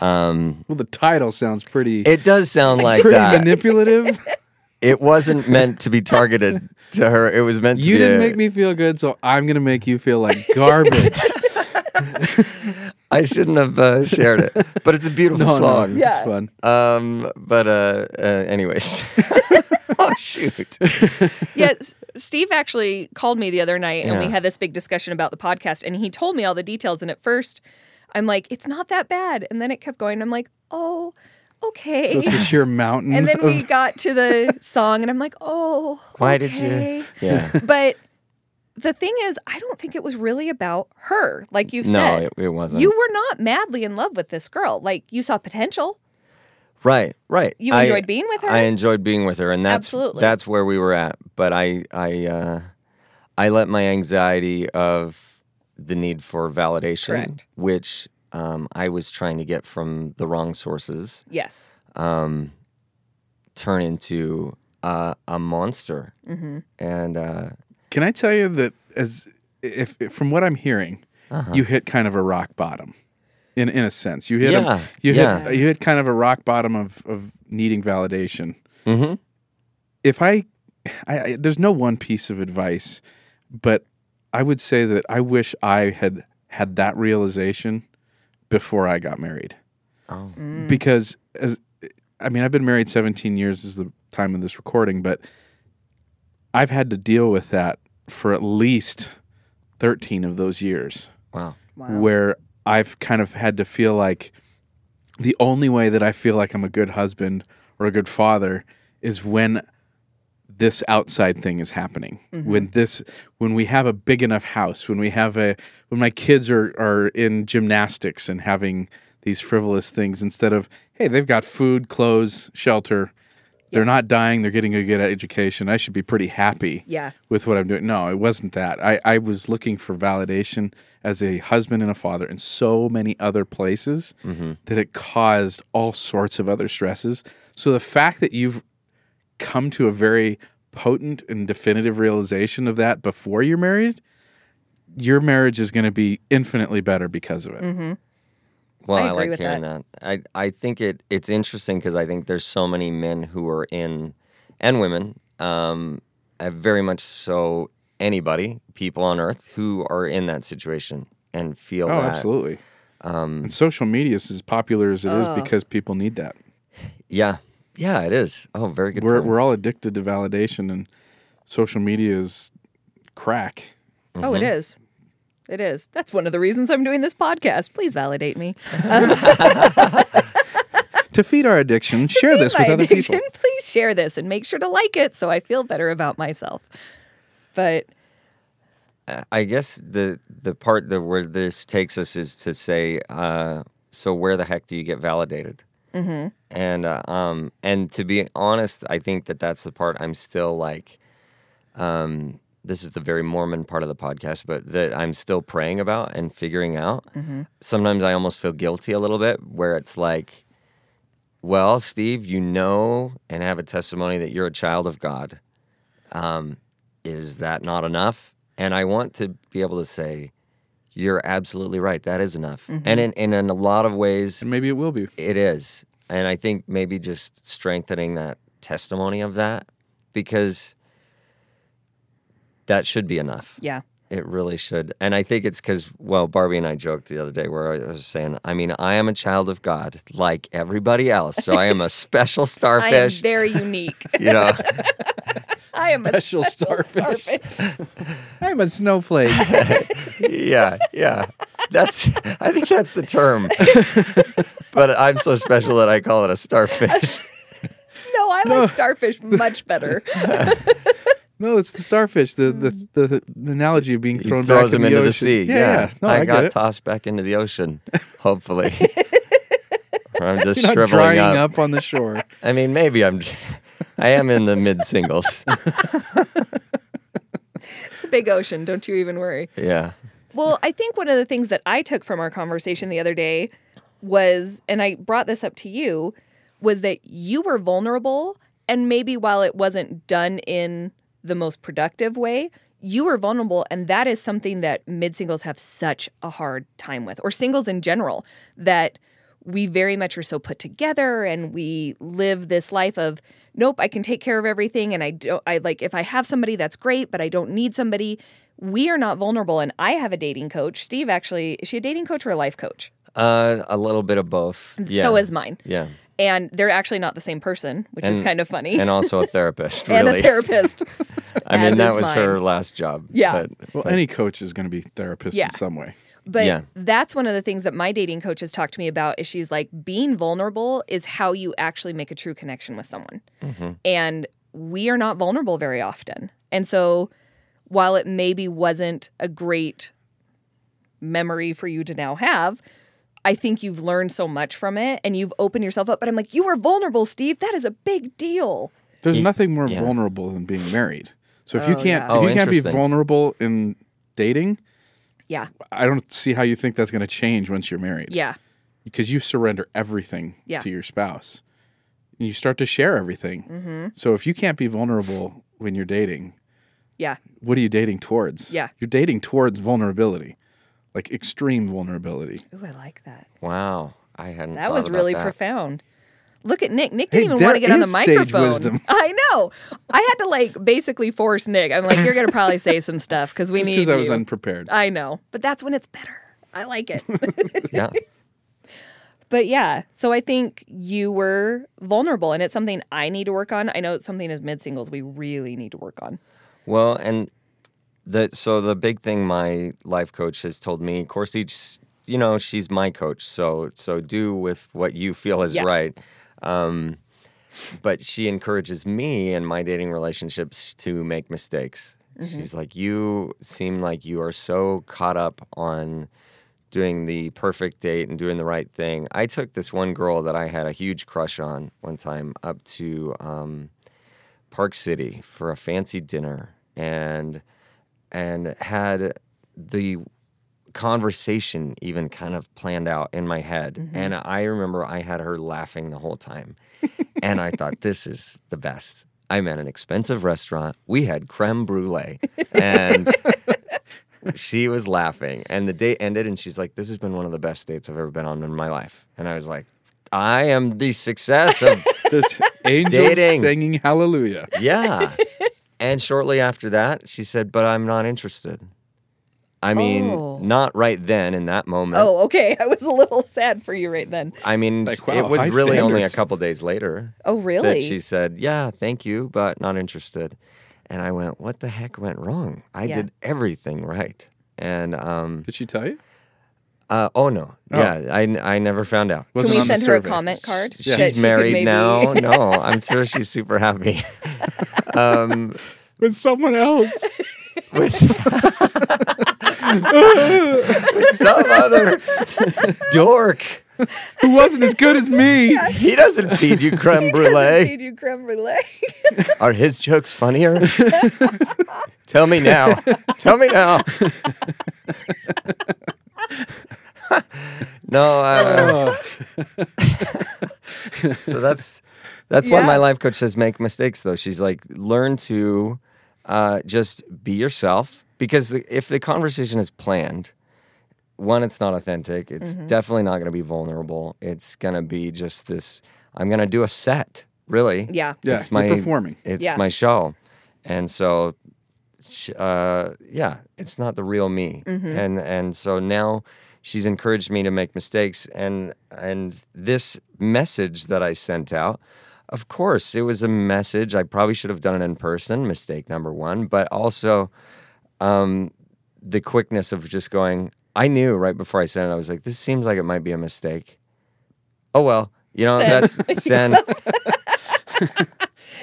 Um, Well, the title sounds pretty it does sound like pretty that. manipulative. *laughs* it wasn't meant to be targeted to her. It was meant to You be. didn't a- make me feel good, so I'm gonna make you feel like garbage. *laughs* I shouldn't have uh, shared it, but it's a beautiful no, no, song. it's Yeah. fun. Um, but uh, uh anyways. *laughs* oh shoot. yeah, S- Steve actually called me the other night and we had this big discussion about the podcast and he told me all the details and at first I'm like it's not that bad and then it kept going I'm like, "Oh, okay." So it's a sheer mountain. and then we got to the song and I'm like, "Oh, Why did you? Yeah. *laughs* But the thing is, I don't think it was really about her, like you No, said. it, it wasn't. you were not madly in love with this girl. Like you saw potential. right, right. You I- enjoyed being with her? I enjoyed being with her, and that's Absolutely. that's where we were at. But I I uh, I let my anxiety of the need for validation, Correct. which um, I was trying to get from the wrong sources, Yes. um, turn into uh, a monster. Mm-hmm. And uh, Can I tell you that as if, if from what I'm hearing, you hit kind of a rock bottom. In in a sense, you hit a, Yeah, you yeah. hit you hit kind of a rock bottom of of needing validation. Mm-hmm. If I, I, I there's no one piece of advice, but I would say that I wish I had had that realization before I got married. Oh. Mm. Because as I mean, I've been married 17 years is the time of this recording, but I've had to deal with that for at least 13 of those years Wow. where I've kind of had to feel like the only way that I feel like I'm a good husband or a good father is when this outside thing is happening. Mm-hmm. When this when we have a big enough house, when we have a when my kids are are in gymnastics and having these frivolous things instead of hey, they've got food, clothes, shelter. They're not dying, they're getting a good education. I should be pretty happy Yeah. with what I'm doing. No, it wasn't that. I, I was looking for validation as a husband and a father in so many other places mm-hmm. that it caused all sorts of other stresses. So the fact that you've come to a very potent and definitive realization of that before you're married, your marriage is going to be infinitely better because of it. Well, I I, like with hearing that. I I think it it's interesting because I think there's so many men who are in and women, um, uh, very much so anybody, people on earth who are in that situation and feel Oh, that. absolutely. and social media is as popular as it is because people need that. Yeah, yeah, it is. Oh, very good. We're point. we're all addicted to validation, and social media is crack. Oh, it is. It is. That's one of the reasons I'm doing this podcast. Please validate me. *laughs* *laughs* To feed our addiction, share this with other addiction, people. Please share this and make sure to like it so I feel better about myself. But I guess the the part that where this takes us is to say, uh, so where the heck do you get validated? Mm-hmm. And uh, um, and to be honest, I think that that's the part I'm still like. Um, this is the very Mormon part of the podcast, but that I'm still praying about and figuring out. Sometimes I almost feel guilty a little bit, where it's like, well, Steve, you know, and have a testimony that you're a child of God is that not enough? And I want to be able to say, you're absolutely right. That is enough. And mm-hmm. in, and in a lot of ways, And maybe it will be. it is. And I think maybe just strengthening that testimony of that because that should be enough. yeah. It really should. And I think it's because, well, Barbie and I joked the other day where I was saying, I mean, I am a child of God like everybody else. So I am a *laughs* special I am starfish. very unique. you know, *laughs* I am a Special starfish. I'm a snowflake. *laughs* yeah, yeah. That's I think that's the term. but I'm so special that I call it a starfish. No, I like starfish much better. *laughs* no, it's the starfish. The the, the, the analogy of being He thrown throws back them in the into ocean. the sea. Yeah, yeah. No, I, I, got tossed back into the ocean. Hopefully, or *laughs* I'm just You're not shriveling drying up. up. on the shore. I mean, maybe I'm. I am in the mid singles. It's a big ocean. Don't you even worry. Yeah. Well, I think one of the things that I took from our conversation the other day was, and I brought this up to you, was that you were vulnerable. And maybe while it wasn't done in the most productive way, you were vulnerable. And that is something that mid singles have such a hard time with, or singles in general, that we very much are so put together and we live this life of nope i can take care of everything and i don't i like if i have somebody that's great but i don't need somebody we are not vulnerable and i have a dating coach steve actually is she a dating coach or a life coach Uh, a little bit of both. Yeah. so is mine Yeah. and they're actually not the same person which is kind of funny And also a therapist. *laughs* And a therapist *laughs* I mean, that that is was her last job. Yeah. But, Well, any coach is going to be therapist Yeah. in some way. But Yeah. that's one of the things that my dating coach has talked to me about is she's like being vulnerable is how you actually make a true connection with someone. Mm-hmm. And we are not vulnerable very often. And so while it maybe wasn't a great memory for you to now have, I think you've learned so much from it and you've opened yourself up. But I'm like, you were vulnerable, Steve. That is a big deal. There's nothing more yeah. vulnerable than being married. So if you Oh, can't yeah. if Oh, you can't be vulnerable in dating, Yeah. I don't see how you think that's going to change once you're married. Yeah. Because you surrender everything Yeah. to your spouse. And you start to share everything. Mm-hmm. So if you can't be vulnerable when you're dating, Yeah. what are you dating towards? Yeah. You're dating towards vulnerability. like extreme vulnerability. Ooh, I like that. Wow, I hadn't. That thought was about really that. profound. Look at Nick. Nick didn't even want to that get on the is sage microphone. wisdom. *laughs* I know. I had to like basically force Nick. I'm like, you're gonna probably say some stuff because we Just need because I was you. unprepared. I know, but that's when it's better. I like it. *laughs* Yeah. *laughs* but yeah, so I think you were vulnerable, and it's something I need to work on. I know it's something as mid singles we really need to work on. Well, and the so the big thing my life coach has told me, of course, each you know she's my coach, so so do with what you feel is Yeah. right. Um, but she encourages me in my dating relationships to make mistakes. She's like, you seem like you are so caught up on doing the perfect date and doing the right thing. I took this one girl that I had a huge crush on one time up to um, Park City for a fancy dinner and and had the conversation even kind of planned out in my head. Mm-hmm. And I remember I had her laughing the whole time. and I thought, this is the best. I'm at an expensive restaurant. We had creme brulee. And she was laughing. And the date ended, and she's like, This has been one of the best dates I've ever been on in my life. And I was like, I am the success of *laughs* This angel Dating. singing hallelujah. yeah. and shortly after that, she said, But I'm not interested. I mean, Oh. not right then in that moment. Oh, okay. *laughs* I was a little sad for you right then. I mean, Like, it was high really only a standards. couple days later Oh, really? that she said, Yeah, thank you, but not interested. And I went, What the heck went wrong? I Yeah. did everything right. And, um, Did she tell you? uh, oh no. Oh. Yeah, I, I never found out. Can Wasn't we on the send her a survey. comment card? She's that she could married maybe- now. *laughs* No, I'm sure she's super happy. *laughs* um, With someone else. with, with *laughs* some other dork. who wasn't as good as me. He doesn't feed you creme brulee. Feed you creme brulee. *laughs* Are his jokes funnier? Tell me now. Tell me now. *laughs* no, uh, so that's that's why my life coach says make mistakes though. She's like learn to uh, just be yourself because the, if the conversation is planned, one it's not authentic. It's definitely not going to be vulnerable. It's going to be just this. I'm going to do a set. Really, Yeah. Yeah, it's my performing. It's Yeah. my show, and so, uh, yeah, it's not the real me. Mm-hmm. And and so now she's encouraged me to make mistakes, and and this message that I sent out, of course, it was a message. I probably should have done it in person. Mistake number one, but also, um, the quickness of just going. I knew right before I sent it. I was like, this seems like it might be a mistake. Oh well, you know Send. that's *laughs* send. *laughs*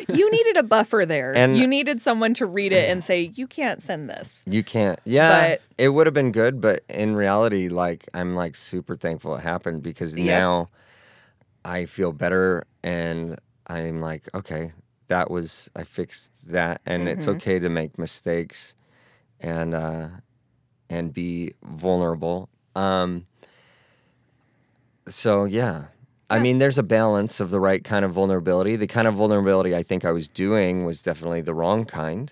You needed a buffer there. And- you needed someone to read it and say, you can't send this. You can't. Yeah, But- it would have been good, but in reality, like I'm like super thankful it happened because Yep. now I feel better and I'm like, okay, that was I fixed that, and it's Mm-hmm. okay to make mistakes and uh, and be vulnerable. Um, so yeah. I mean, there's a balance of the right kind of vulnerability. The kind of vulnerability I think I was doing was definitely the wrong kind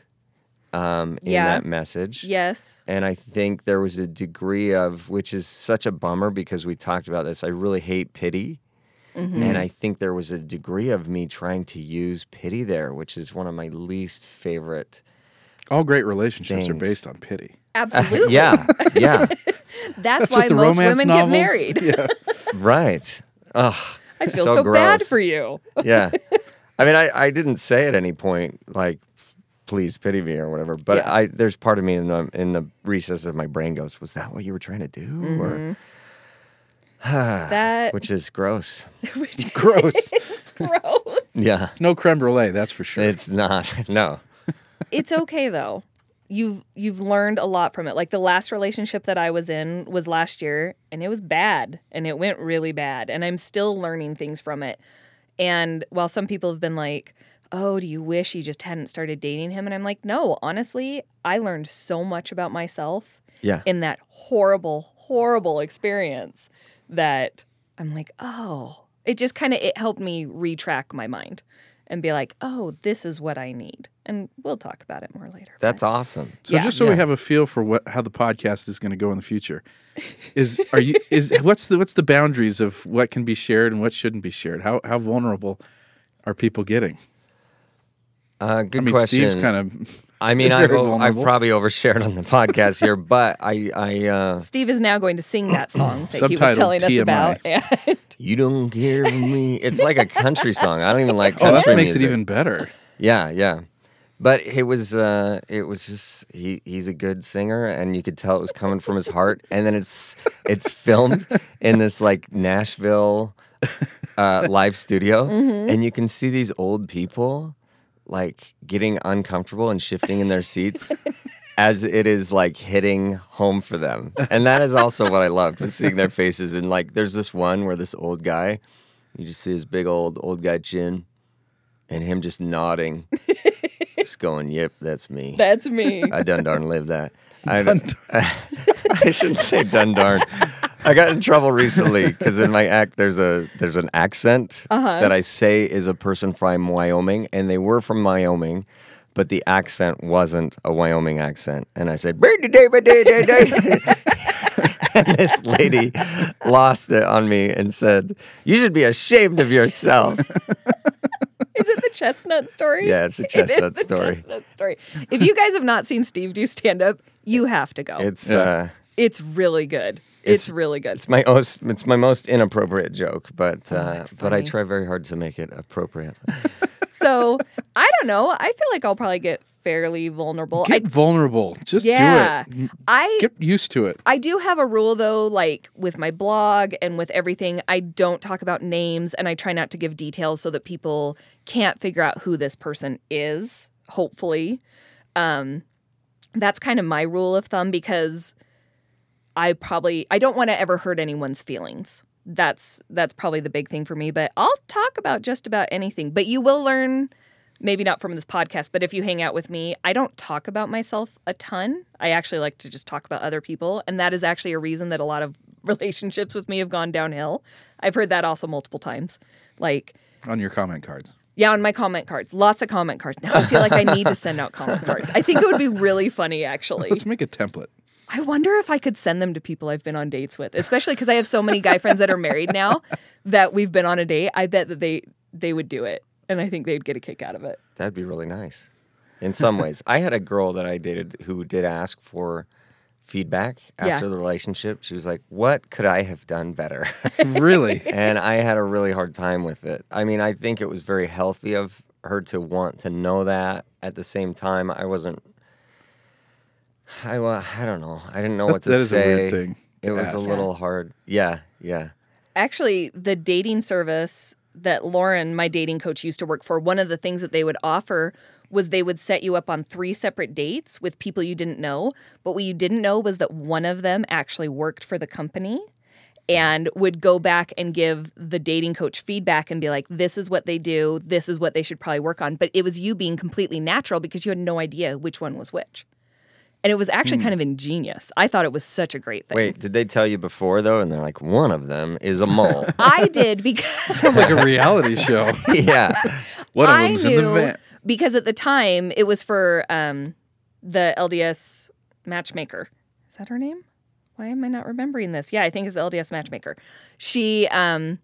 um, in Yeah. that message. Yes. And I think there was a degree of, which is such a bummer because we talked about this. I really hate pity. Mm-hmm. And I think there was a degree of me trying to use pity there, which is one of my least favorite. All great relationships are based on pity. Absolutely. *laughs* Yeah, yeah, *laughs* That's, That's why the most women novels. get married. Yeah. *laughs* right. Ugh, I feel so, so bad for you. yeah. I mean, I, I didn't say at any point, like, please pity me or whatever. But Yeah. I there's part of me in the, in the recess of my brain goes, was that what you were trying to do? Or, Mm-hmm. *sighs* That which is gross. which Gross. is gross. Yeah. It's no creme brulee, that's for sure. It's not. No. It's okay though. You've you've learned a lot from it. Like the last relationship that I was in was last year and it was bad and it went really bad and I'm still learning things from it. And while some people have been like, "Oh, do you wish you just hadn't started dating him?" and I'm like, "No, honestly, I learned so much about myself Yeah. in that horrible horrible experience that I'm like, "Oh, it just kind of it helped me retrack my mind and be like, "Oh, this is what I need." And we'll talk about it more later. That's awesome. So Yeah. just so Yeah. we have a feel for what how the podcast is going to go in the future, is are you is *laughs* what's the what's the boundaries of what can be shared and what shouldn't be shared? How how vulnerable are people getting? Uh, good I mean, question. Steve's kind of *laughs* I mean, *laughs* very I've, o- I've probably overshared on the podcast here, but I, I, uh, Steve is now going to sing that song *clears throat* that he was Subtitled telling us about. And you don't care for me. It's like a country song. I don't even like oh, country that makes music. it even better. Yeah, yeah. But it was uh it was just he he's a good singer and you could tell it was coming from his heart and then it's it's filmed in this like Nashville uh live studio Mm-hmm. and you can see these old people like getting uncomfortable and shifting in their seats as it is like hitting home for them. And that is also what I loved was seeing their faces and like there's this one where this old guy you just see his big old old guy chin and him just nodding, *laughs* going, "Yep, that's me. that's me. *laughs* I done darn live that." I, *laughs* I shouldn't say done darn. I got in trouble recently because in my act there's a there's an accent uh-huh. that I say is a person from Wyoming, and they were from Wyoming, but the accent wasn't a Wyoming accent, and I said, *laughs* and this lady lost it on me and said, "You should be ashamed of yourself." Is it the chestnut story? Yeah, it's a It is chestnut the story. chestnut story. If you guys have not seen Steve do stand up, you have to go. It's, It's uh, really good. It's, really good. It's my most it's my most inappropriate joke, but uh, it's but I try very hard to make it appropriate. *laughs* So I don't know. I feel like I'll probably get fairly vulnerable. Get I, vulnerable. Just yeah, do it. I Get used to it. I do have a rule though, like with my blog and with everything, I don't talk about names and I try not to give details so that people can't figure out who this person is, hopefully. Um that's kind of my rule of thumb because I probably I don't want to ever hurt anyone's feelings. That's that's probably the big thing for me, but I'll talk about just about anything. But you will learn maybe not from this podcast, but if you hang out with me, I don't talk about myself a ton. I actually like to just talk about other people. And that is actually a reason that a lot of *laughs* relationships with me have gone downhill. I've heard that also multiple times. Like, on your comment cards. yeah, on my comment cards, lots of comment cards. Now I feel like I need to send out *laughs* comment cards. I think it would be really funny, actually. Let's make a template. I wonder if I could send them to people I've been on dates with, especially because I have so many guy friends that are married now that we've been on a date. I bet that they they would do it, and I think they'd get a kick out of it. That'd be really nice. In some *laughs* ways, I had a girl that I dated who did ask for feedback Yeah. after the relationship. She was like, "What could I have done better?" *laughs* Really? *laughs* and I had a really hard time with it. I mean, I think it was very healthy of her to want to know that. At the same time, I wasn't. I wa- I don't know. I didn't know what to that is a say. weird thing It to was ask. a little hard. Yeah, yeah. Actually, the dating service that Lauren, my dating coach, used to work for, one of the things that they would offer was they would set you up on three separate dates with people you didn't know. But what you didn't know was that one of them actually worked for the company and would go back and give the dating coach feedback and be like, this is what they do, this is what they should probably work on. But it was you being completely natural because you had no idea which one was which. And it was actually kind of ingenious. I thought it was such a great thing. Wait, did they tell you before though? And they're like, one of them is a mole. *laughs* I did because Sounds like a reality show. *laughs* yeah. One of I them's knew in the van. because at the time it was for um, the LDS matchmaker. Is that her name? Why am I not remembering this? Yeah, I think it's the LDS matchmaker. She um,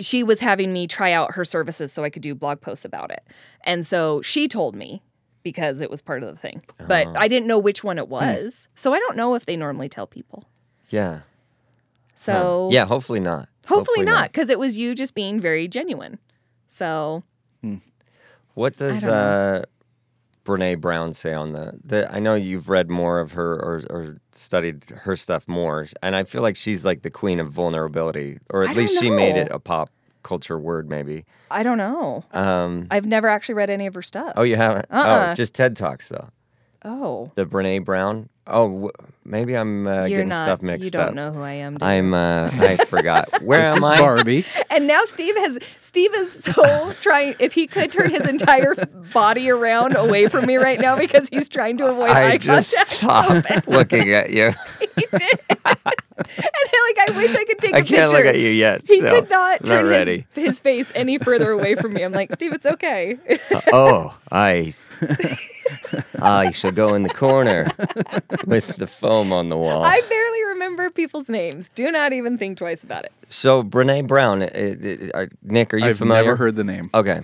she was having me try out her services so I could do blog posts about it, and so she told me because it was part of the thing. But I didn't know which one it was, so I don't know if they normally tell people. Yeah. So Yeah, hopefully not. hopefully not, because it was you just being very genuine. So What does don't uh, Brene Brown say on the, the? I know you've read more of her or, or studied her stuff more, and I feel like she's like the queen of vulnerability, or at I least she made it a pop culture word, maybe. I don't know. Um, I've never actually read any of her stuff. oh, you haven't? Uh-uh. Oh, just TED Talks though. Oh, The Brene Brown. Oh, maybe I'm uh, you're getting not. stuff mixed up. you don't up. know who I am. do you? I'm. Uh, *laughs* I forgot. Where This am is I? Barbie. *laughs* And now Steve has. Steve is so trying. If he could turn his entire body around away from me right now because he's trying to avoid eye I just contact. *laughs* stopped looking at you. He did. And like I wish I could take a I can't picture. look at you yet. He still. could not turn not his, ready. his face any further away from me. I'm like, Steve, it's okay. oh, I. I shall go in the corner with the foam on the wall. I barely remember people's names. Do not even think twice about it. So Brene Brown, uh, uh, uh, Nick, are you I've familiar? never heard the name. Okay,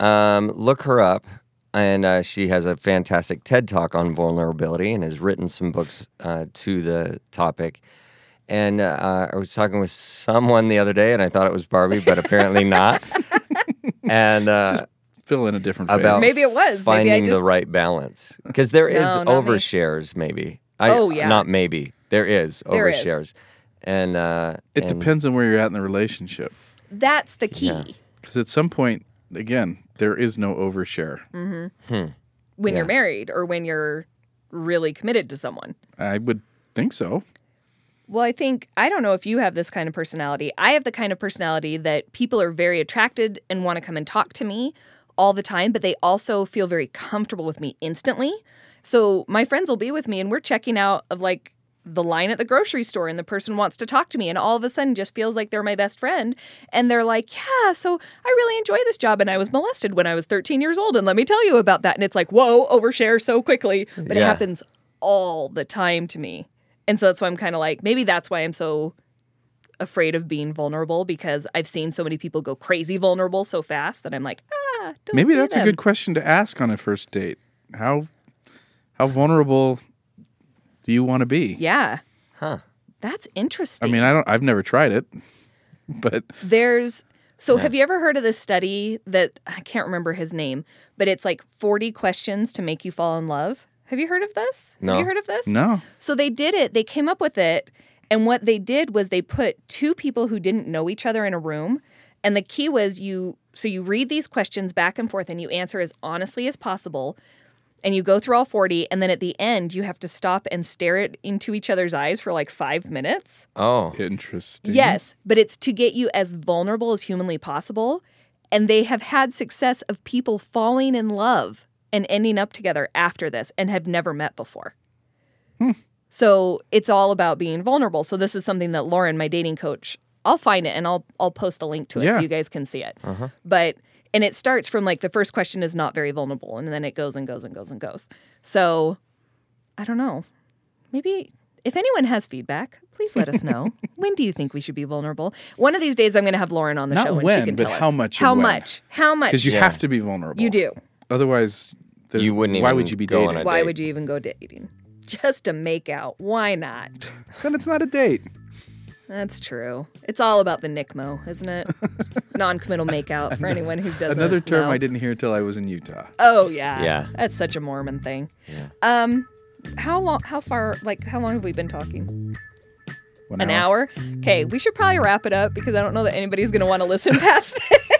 um, look her up, and uh, she has a fantastic TED talk on vulnerability and has written some books uh, to the topic. And uh, I was talking with someone the other day, and I thought it was Barbie, but apparently *laughs* not. and uh, Fill in a different About face. Maybe it was. Maybe I finding just the right balance, because there is No, not me. overshares, maybe. I, Oh, yeah. not maybe. There is There is. overshares, and uh, It and- depends on where you're at in the relationship. that's the key. Yeah. Because at some point, again, there is no overshare. when Yeah. you're married or when you're really committed to someone. I would think so. Well, I think I don't know if you have this kind of personality. I have the kind of personality that people are very attracted and want to come and talk to me all the time, but they also feel very comfortable with me instantly. So my friends will be with me and we're checking out of like the line at the grocery store and the person wants to talk to me and all of a sudden just feels like they're my best friend and they're like, "Yeah, so I really enjoy this job and I was molested when I was 13 years old and let me tell you about that." And it's like, "Whoa, overshare so quickly." But it happens all the time to me. And so that's why I'm kind of like, maybe that's why I'm so afraid of being vulnerable because I've seen so many people go crazy vulnerable so fast that I'm like, ah, don't Maybe be that's a good question to ask on a first date. How how vulnerable do you want to be? Yeah. Huh. That's interesting. I mean, I don't. I've never tried it, *laughs* but There's so have you ever heard of this study that I can't remember his name, but it's like 40 questions to make you fall in love. Have you heard of this? No. Have you heard of this? no. So they did it, they came up with it, and what they did was they put two people who didn't know each other in a room, and the key was you so you read these questions back and forth and you answer as honestly as possible. And you go through all 40, and then at the end, you have to stop and stare it into each other's eyes for like five minutes. Oh, Interesting. Yes, but it's to get you as vulnerable as humanly possible. And they have had success of people falling in love and ending up together after this and have never met before. Hmm. So it's all about being vulnerable. So this is something that Lauren, my dating coach, I'll find it and I'll I'll post the link to it Yeah. so you guys can see it. Uh-huh. But and it starts from like the first question is not very vulnerable and then it goes and goes and goes and goes. So I don't know. Maybe if anyone has feedback, please let us know. *laughs* when do you think we should be vulnerable? One of these days, I'm going to have Lauren on the Not show and she when, can but tell how us. much How when. much? How much? Because you Yeah. have to be vulnerable. You do. Otherwise, there's, You wouldn't Why even would you be go on dating? a Why date. would you even go dating? *laughs* Just to make out. Why not? Then it's not a date. That's true. It's all about the NCMO, isn't it? *laughs* Non-committal makeout for anyone who doesn't. Another term know. I didn't hear until I was in Utah. Oh yeah. Yeah. That's such a Mormon thing. Um, how long? How far? Like, how long have we been talking? One An hour? Okay, we should probably wrap it up because I don't know that anybody's going to want to listen *laughs* past this.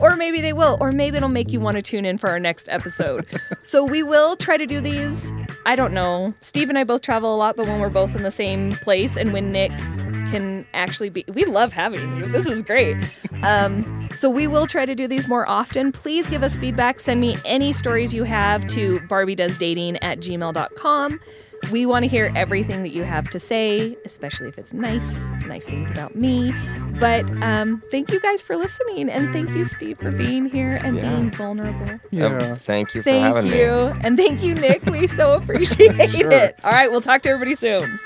Or maybe they will, or maybe it'll make you want to tune in for our next episode. *laughs* so we will try to do these. I don't know. Steve and I both travel a lot, but when we're both in the same place and when Nick can actually be, we love having you. This is great. Um, so we will try to do these more often. Please give us feedback. Send me any stories you have to barbiedoesdating at gmail.com. We want to hear everything that you have to say, especially if it's nice, nice things about me. But um, thank you guys for listening. And thank you, Steve, for being here and yeah. being vulnerable. Yeah. Um, thank you for thank having you. me. Thank you. And thank you, Nick. We so *laughs* appreciate sure. it. All right. We'll talk to everybody soon.